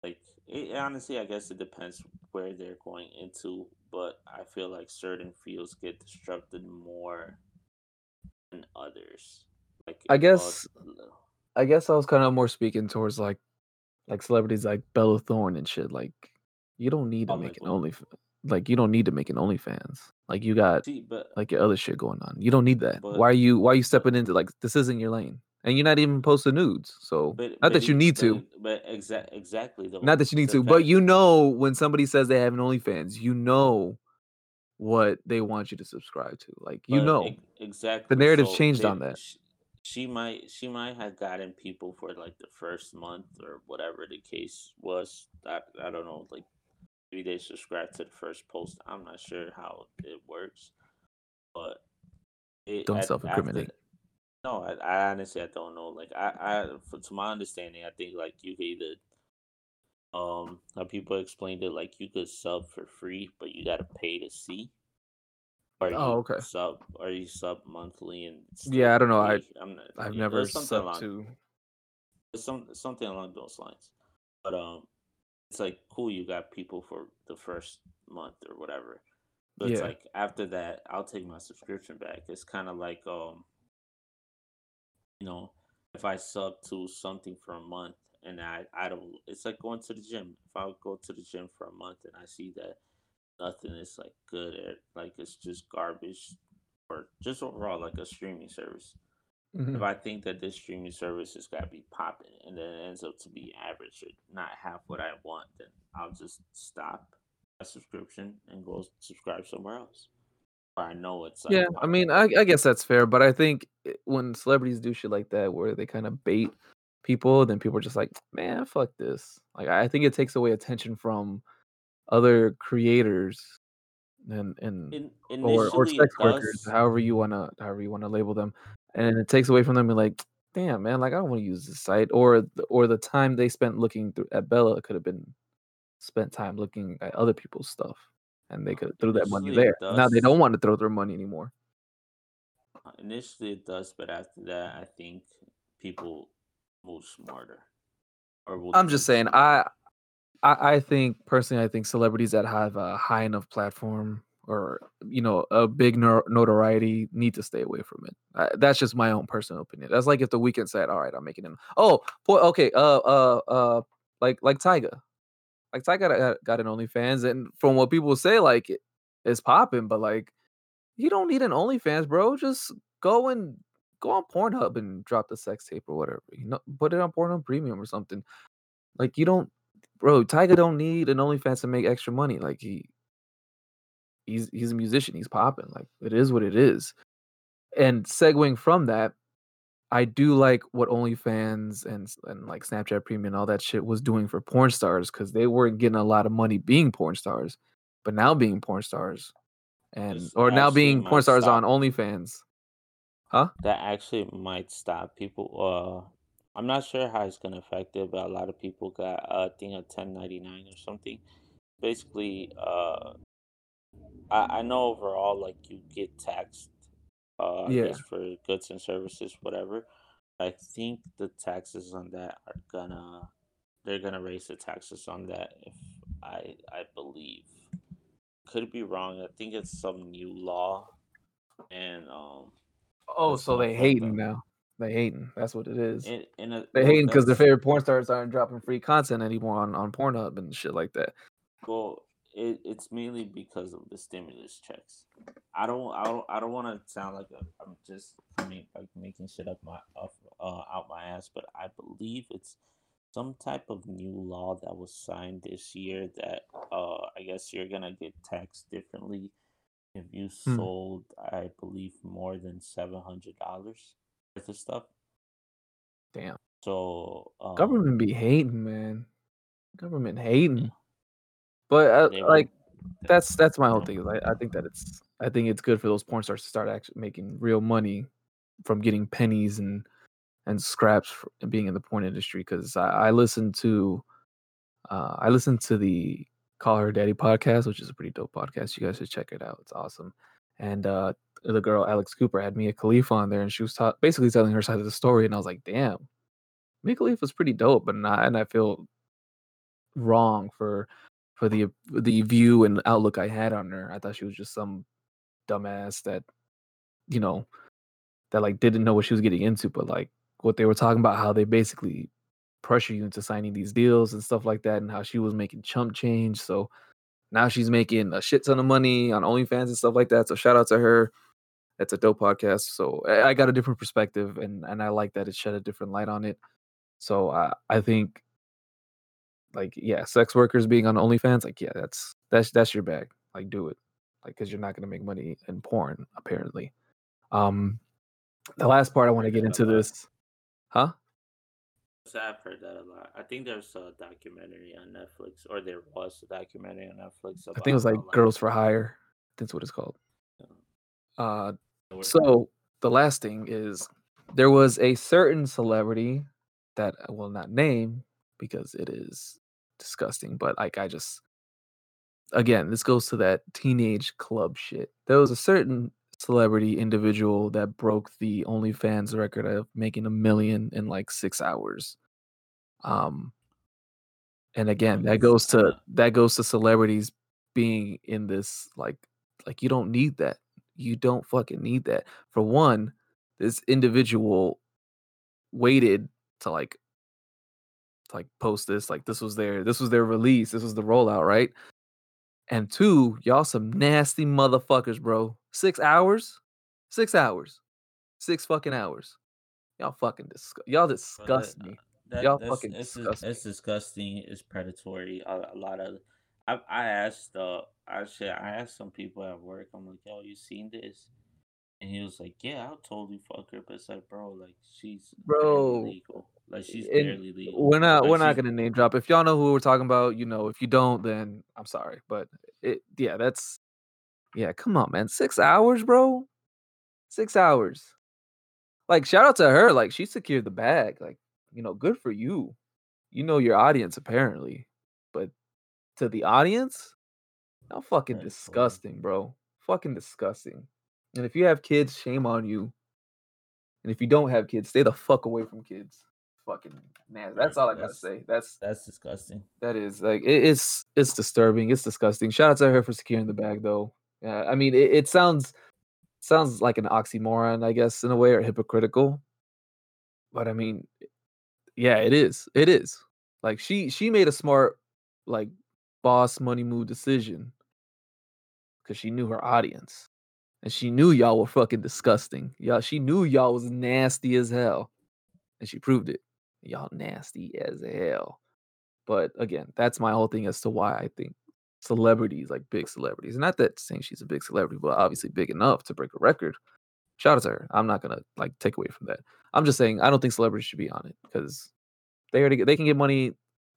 like it, honestly i guess it depends where they're going into but i feel like certain fields get disrupted more than others like I guess I guess I was kind of more speaking towards like like celebrities like Bella Thorne and shit. Like you don't need to oh make an only like you don't need to make an OnlyFans. Like you got see but like your other shit going on. You don't need that. but Why are you why are you stepping into like this isn't your lane? And you're not even posting nudes. So but not but that you need but to. but exact exactly though Not that you need the to, but you know when somebody says they have an OnlyFans, you know what they want you to subscribe to. Like you know. ex- The narrative so changed they on that. sh- she might she might have gotten people for like the first month or whatever the case was. I I don't know, like maybe they subscribe to the first post. I'm not sure how it works, but it Don't self incriminate. No, I, I honestly I don't know. Like I I for, to my understanding, I think like you could either um how people explained it like you could sub for free, but you gotta pay to see or Oh, you okay. sub or you sub monthly and Yeah, I don't know. I. I'm not. I've Yeah, never something along. to some something along those lines. But um, it's like cool. You got people for the first month or whatever. So it's like after that, I'll take my subscription back. It's kind of like um, you know, if I sub to something for a month and I, I don't, it's like going to the gym. If I go to the gym for a month and I see that nothing is like good at, like it's just garbage or just overall like a streaming service. Mhm. If I think that this streaming service has got to be popping and then it ends up to be average or not have what I want, then I'll just stop a subscription and go subscribe somewhere else. I know it's like Yeah, I mean, I, I guess that's fair, but I think eh, when celebrities do shit like that, where they kind of bait people, then people are just like, man, fuck this. Like, I think it takes away attention from other creators and and In, or or sex workers, however you wanna however you wanna label them, and it takes away from them. Be like, damn, man, like I don't want to use this site, or the- or the time they spent looking through at Bella could have been spent time looking at other people's stuff, and they could throw that money there. Now they don't want to throw their money anymore. Initially, it does, but after that, I think people move smarter or will I'm just saying. I, I I think personally, I think celebrities that have a high enough platform or you know a big notoriety need to stay away from it. Uh, that's just my own personal opinion. That's like if the Weeknd said, "All right, I'm making it." Oh, boy, okay, uh, uh, uh, like like Tyga, like Tyga got, got an OnlyFans, and from what people say, like it, it's popping, but like you don't need an OnlyFans, bro. Just go and go on Pornhub and drop the sex tape or whatever. You know, put it on Pornhub Premium or something. Like you don't, bro. Tyga don't need an OnlyFans to make extra money. Like he, he's he's a musician. He's popping. Like it is what it is. And segueing from that, I do like what OnlyFans and and like Snapchat Premium and all that shit was doing for porn stars because they weren't getting a lot of money being porn stars, but now being porn stars and This or now being porn stars on. OnlyFans. Huh? That actually might stop people. Uh, I'm not sure how it's gonna affect it, but a lot of people got uh, thing of 1099 or something. Basically, uh, I, I know overall like you get taxed. Uh, I Yeah. guess for goods and services, whatever. I think the taxes on that are gonna they're gonna raise the taxes on that. If I I believe could be wrong. I think it's some new law, and um, Oh, so they hating now. They hating. That's what it is. And and uh, They hating because their favorite porn stars aren't dropping free content anymore on, on Pornhub and shit like that. well, it, it's mainly because of the stimulus checks. I don't I don't I don't want to sound like a, I'm just coming like making shit up my off uh, out my ass, but I believe it's some type of new law that was signed this year that uh I guess you're gonna get taxed differently if you Hmm. sold I believe more than seven hundred dollars worth of stuff. Damn. So um Government be hating, man. Government hating. But uh, like that's that's my whole thing. is I, I think that it's I think it's good for those porn stars to start actually making real money from getting pennies and and scraps for being in the porn industry. Because I, I listen to uh, I listen to the Call Her Daddy podcast, which is a pretty dope podcast. You guys should check it out. It's awesome. And uh, the girl Alex Cooper had Mia Khalifa on there, and she was ta- basically telling her side of the story. And I was like, damn, Mia Khalifa's pretty dope, but not, and I feel wrong for for the the view and outlook I had on her. I thought she was just some dumbass that you know that like didn't know what she was getting into, but like what they were talking about, how they basically pressure you into signing these deals and stuff like that, and how she was making chump change. So now she's making a shit ton of money on OnlyFans and stuff like that. So shout out to her. It's a dope podcast. So I I got a different perspective, and and I like that it shed a different light on it. So I I think like yeah, sex workers being on OnlyFans, like yeah, that's that's that's your bag. Like do it, like because you're not gonna make money in porn apparently. Um, the last part I want to get into this, huh? So I've heard that a lot. I think there's a documentary on Netflix, or there was a documentary on Netflix I think it was like Girls for Hire. That's what it's called. Uh, so the last thing is there was a certain celebrity that I will not name because it is disgusting, but like I just again, this goes to that teenage club shit. There was a certain celebrity individual that broke the OnlyFans record of making a million in like six hours. Um, and again, that goes to that goes to celebrities being in this like like you don't need that. You don't fucking need that. For one, this individual waited to like like post this. Like this was their this was their release. This was the rollout, right? And two, y'all some nasty motherfuckers, bro. Six hours, six hours, six fucking hours. Y'all fucking disgust. Y'all disgust But, uh, me. That, Y'all that's, fucking it's, disgust me. it's disgusting. It's predatory. A, a lot of, I, I asked, uh, I said, I asked some people at work. I'm like, yo, you seen this? And he was like, yeah, I'll totally fuck her. But it's like, bro, like she's Bro, barely legal. Like she's barely legal. we're not Like we're not gonna name drop. If y'all know who we're talking about, you know. If you don't, then I'm sorry. But it yeah, that's yeah, come on, man. Six hours, bro. Six hours. Like shout out to her. Like she secured the bag. Like, you know, good for you. You know your audience apparently. But to the audience, how fucking predatory. disgusting, bro. Fucking disgusting. And if you have kids, shame on you. And if you don't have kids, stay the fuck away from kids. Fucking nasty. That's all I gotta That's- say. That's That's disgusting. that is like it, it's it's disturbing. It's disgusting. Shout out to her for securing the bag though. Yeah, I mean it, it sounds sounds like an oxymoron, I guess, in a way, or hypocritical. But I mean, yeah, it is. It is. Like she she made a smart like boss money move decision because she knew her audience. And she knew y'all were fucking disgusting. Y'all, she knew y'all was nasty as hell. And she proved it. Y'all nasty as hell. But again, that's my whole thing as to why I think celebrities, like big celebrities, not that saying she's a big celebrity, but obviously big enough to break a record. Shout out to her. I'm not gonna like take away from that. I'm just saying I don't think celebrities should be on it because they already they can get money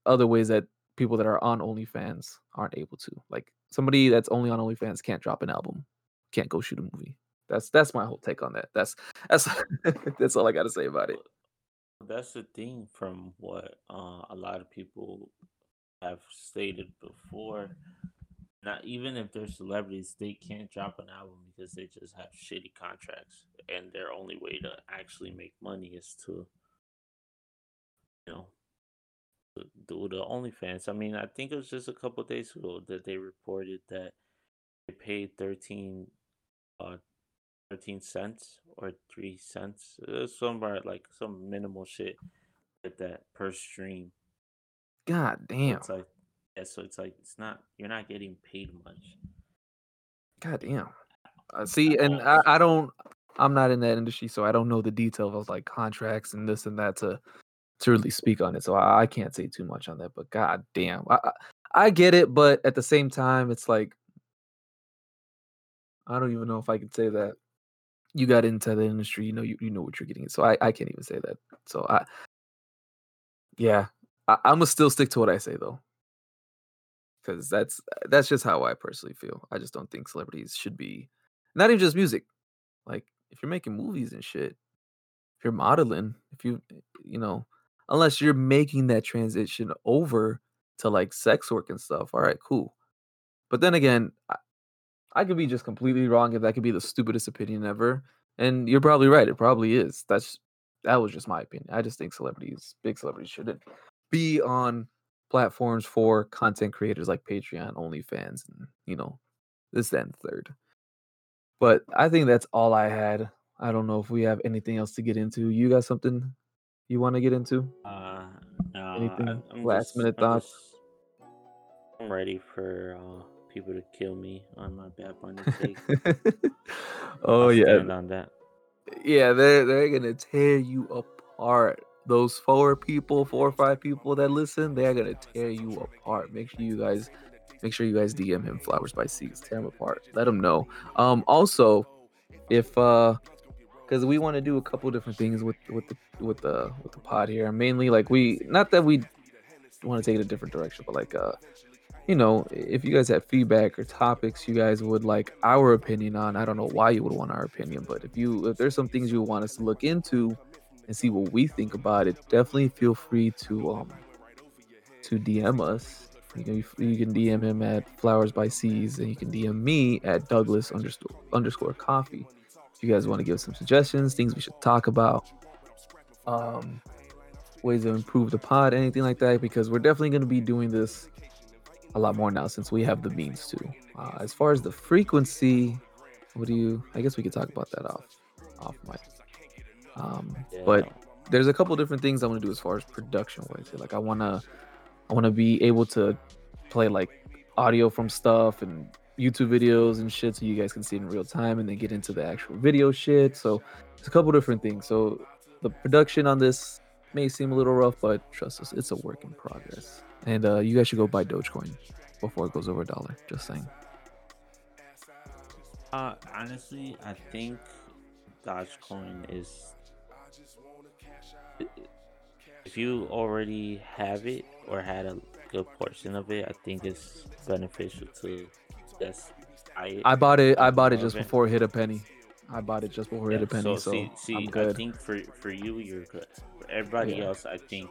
other ways that people that are on OnlyFans aren't able to. Like somebody that's only on OnlyFans can't drop an album, can't go shoot a movie. That's that's my whole take on that. That's that's that's all I got to say about it. That's the thing from what uh, a lot of people have stated before. Not even if they're celebrities, they can't drop an album because they just have shitty contracts, and their only way to actually make money is to, you know, do the OnlyFans. I mean, I think it was just a couple days ago that they reported that they paid thirteen, uh, 13 cents or 3 cents uh, somewhere like some minimal shit like that per stream God damn. it's like yeah so it's like it's not you're not getting paid much God damn. Uh, see, and I, I don't. I'm not in that industry, so I don't know the details of like contracts and this and that to to really speak on it. So I, I can't say too much on that. But god damn, I, I get it, but at the same time, it's like I don't even know if I could say that. You got into the industry, you know, you, you know what you're getting. So I, I can't even say that. So I, yeah, I, I'm gonna still stick to what I say though, because that's that's just how I personally feel. I just don't think celebrities should be, not even just music. Like if you're making movies and shit, if you're modeling, if you, eh, you know, unless you're making that transition over to like sex work and stuff. All right, cool. But then again, I, could be just completely wrong, and that could be the stupidest opinion ever. And you're probably right. It probably is. That's that was just my opinion. I just think celebrities, big celebrities, shouldn't be on platforms for content creators like Patreon, OnlyFans, and you know, this, that, and third. But I think that's all I had. I don't know if we have anything else to get into. You got something you want to get into? uh no Anything I, last just, minute I'm thoughts? just- i'm ready for uh people to kill me on my bad bunny take oh I'll yeah, on that yeah. They're they're gonna tear you apart. Those four people, four or five people that listen, they're gonna tear you apart. Make sure you guys, make sure you guys DM him flowers by seas. Tear him apart. Let him know. Um, also, if uh, because we want to do a couple different things with with the with the with the pod here. Mainly, like we not that we want to take it a different direction, but like uh, you know, if you guys have feedback or topics you guys would like our opinion on, I don't know why you would want our opinion, but if you if there's some things you want us to look into and see what we think about it, definitely feel free to um to DM us. You can you can DM him at Flowers by Seas, and you can DM me at Douglas underscore underscore Coffee. If you guys want to give some suggestions, things we should talk about, um, ways to improve the pod, anything like that, because we're definitely going to be doing this a lot more now since we have the means to. Uh, as far as the frequency, what do you? I guess we could talk about that off off mic. Um, yeah, but there's a couple different things I want to do as far as production wise. Like I wanna I wanna be able to play like audio from stuff and YouTube videos and shit so you guys can see it in real time and then get into the actual video shit. So it's a couple different things. So the production on this may seem a little rough, but trust us, it's a work in progress. And uh, you guys should go buy Dogecoin before it goes over a dollar. Just saying. Uh, honestly, I think Dogecoin is. If you already have it or had a good portion of it, I think it's beneficial to just. I I bought it. I bought it just before it hit a penny. I bought it just before it hit a penny. So, see, see I'm good. I think for for you, you're good. For everybody yeah. else, I think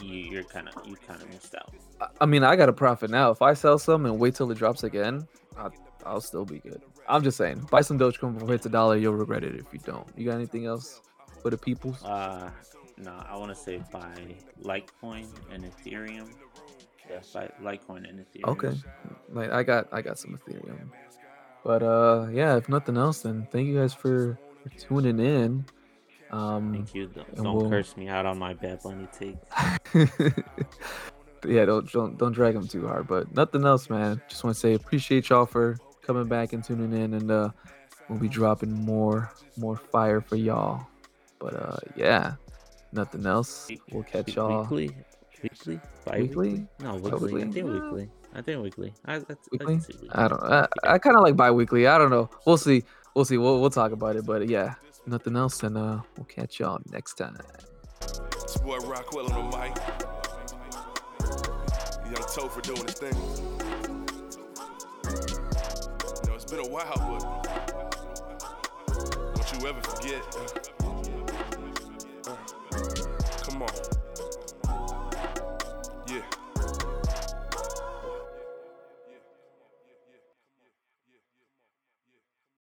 you, you're kind of you kind of missed out. I mean, I got a profit now. If I sell some and wait till it drops again, I, I'll still be good. I'm just saying, buy some Dogecoin before it hits a dollar. You'll regret it if you don't. You got anything else for the peoples? Uh, no. I want to say buy Litecoin and Ethereum. Yeah, buy Litecoin and Ethereum. Okay, like I got I got some Ethereum. But uh, yeah. If nothing else, then thank you guys for, for tuning in. Um, Thank you. Don't, don't we'll... curse me out on my Bad Bunny take. yeah, don't don't don't drag them too hard. But nothing else, man. Just want to say appreciate y'all for coming back and tuning in, and uh, we'll be dropping more more fire for y'all. But uh, yeah, nothing else. We'll catch y'all weekly, weekly, bi-weekly? No, weekly. I think weekly. I think weekly. I, weekly? I, I don't. I, I kind of like bi-weekly. I don't know. We'll see. We'll see. We'll we'll talk about it. But yeah, nothing else, and uh, we'll catch y'all next time. It's boy Rockwell on the mic. Young doing his thing. You know, it's been a while, but don't you ever forget. Uh, come on.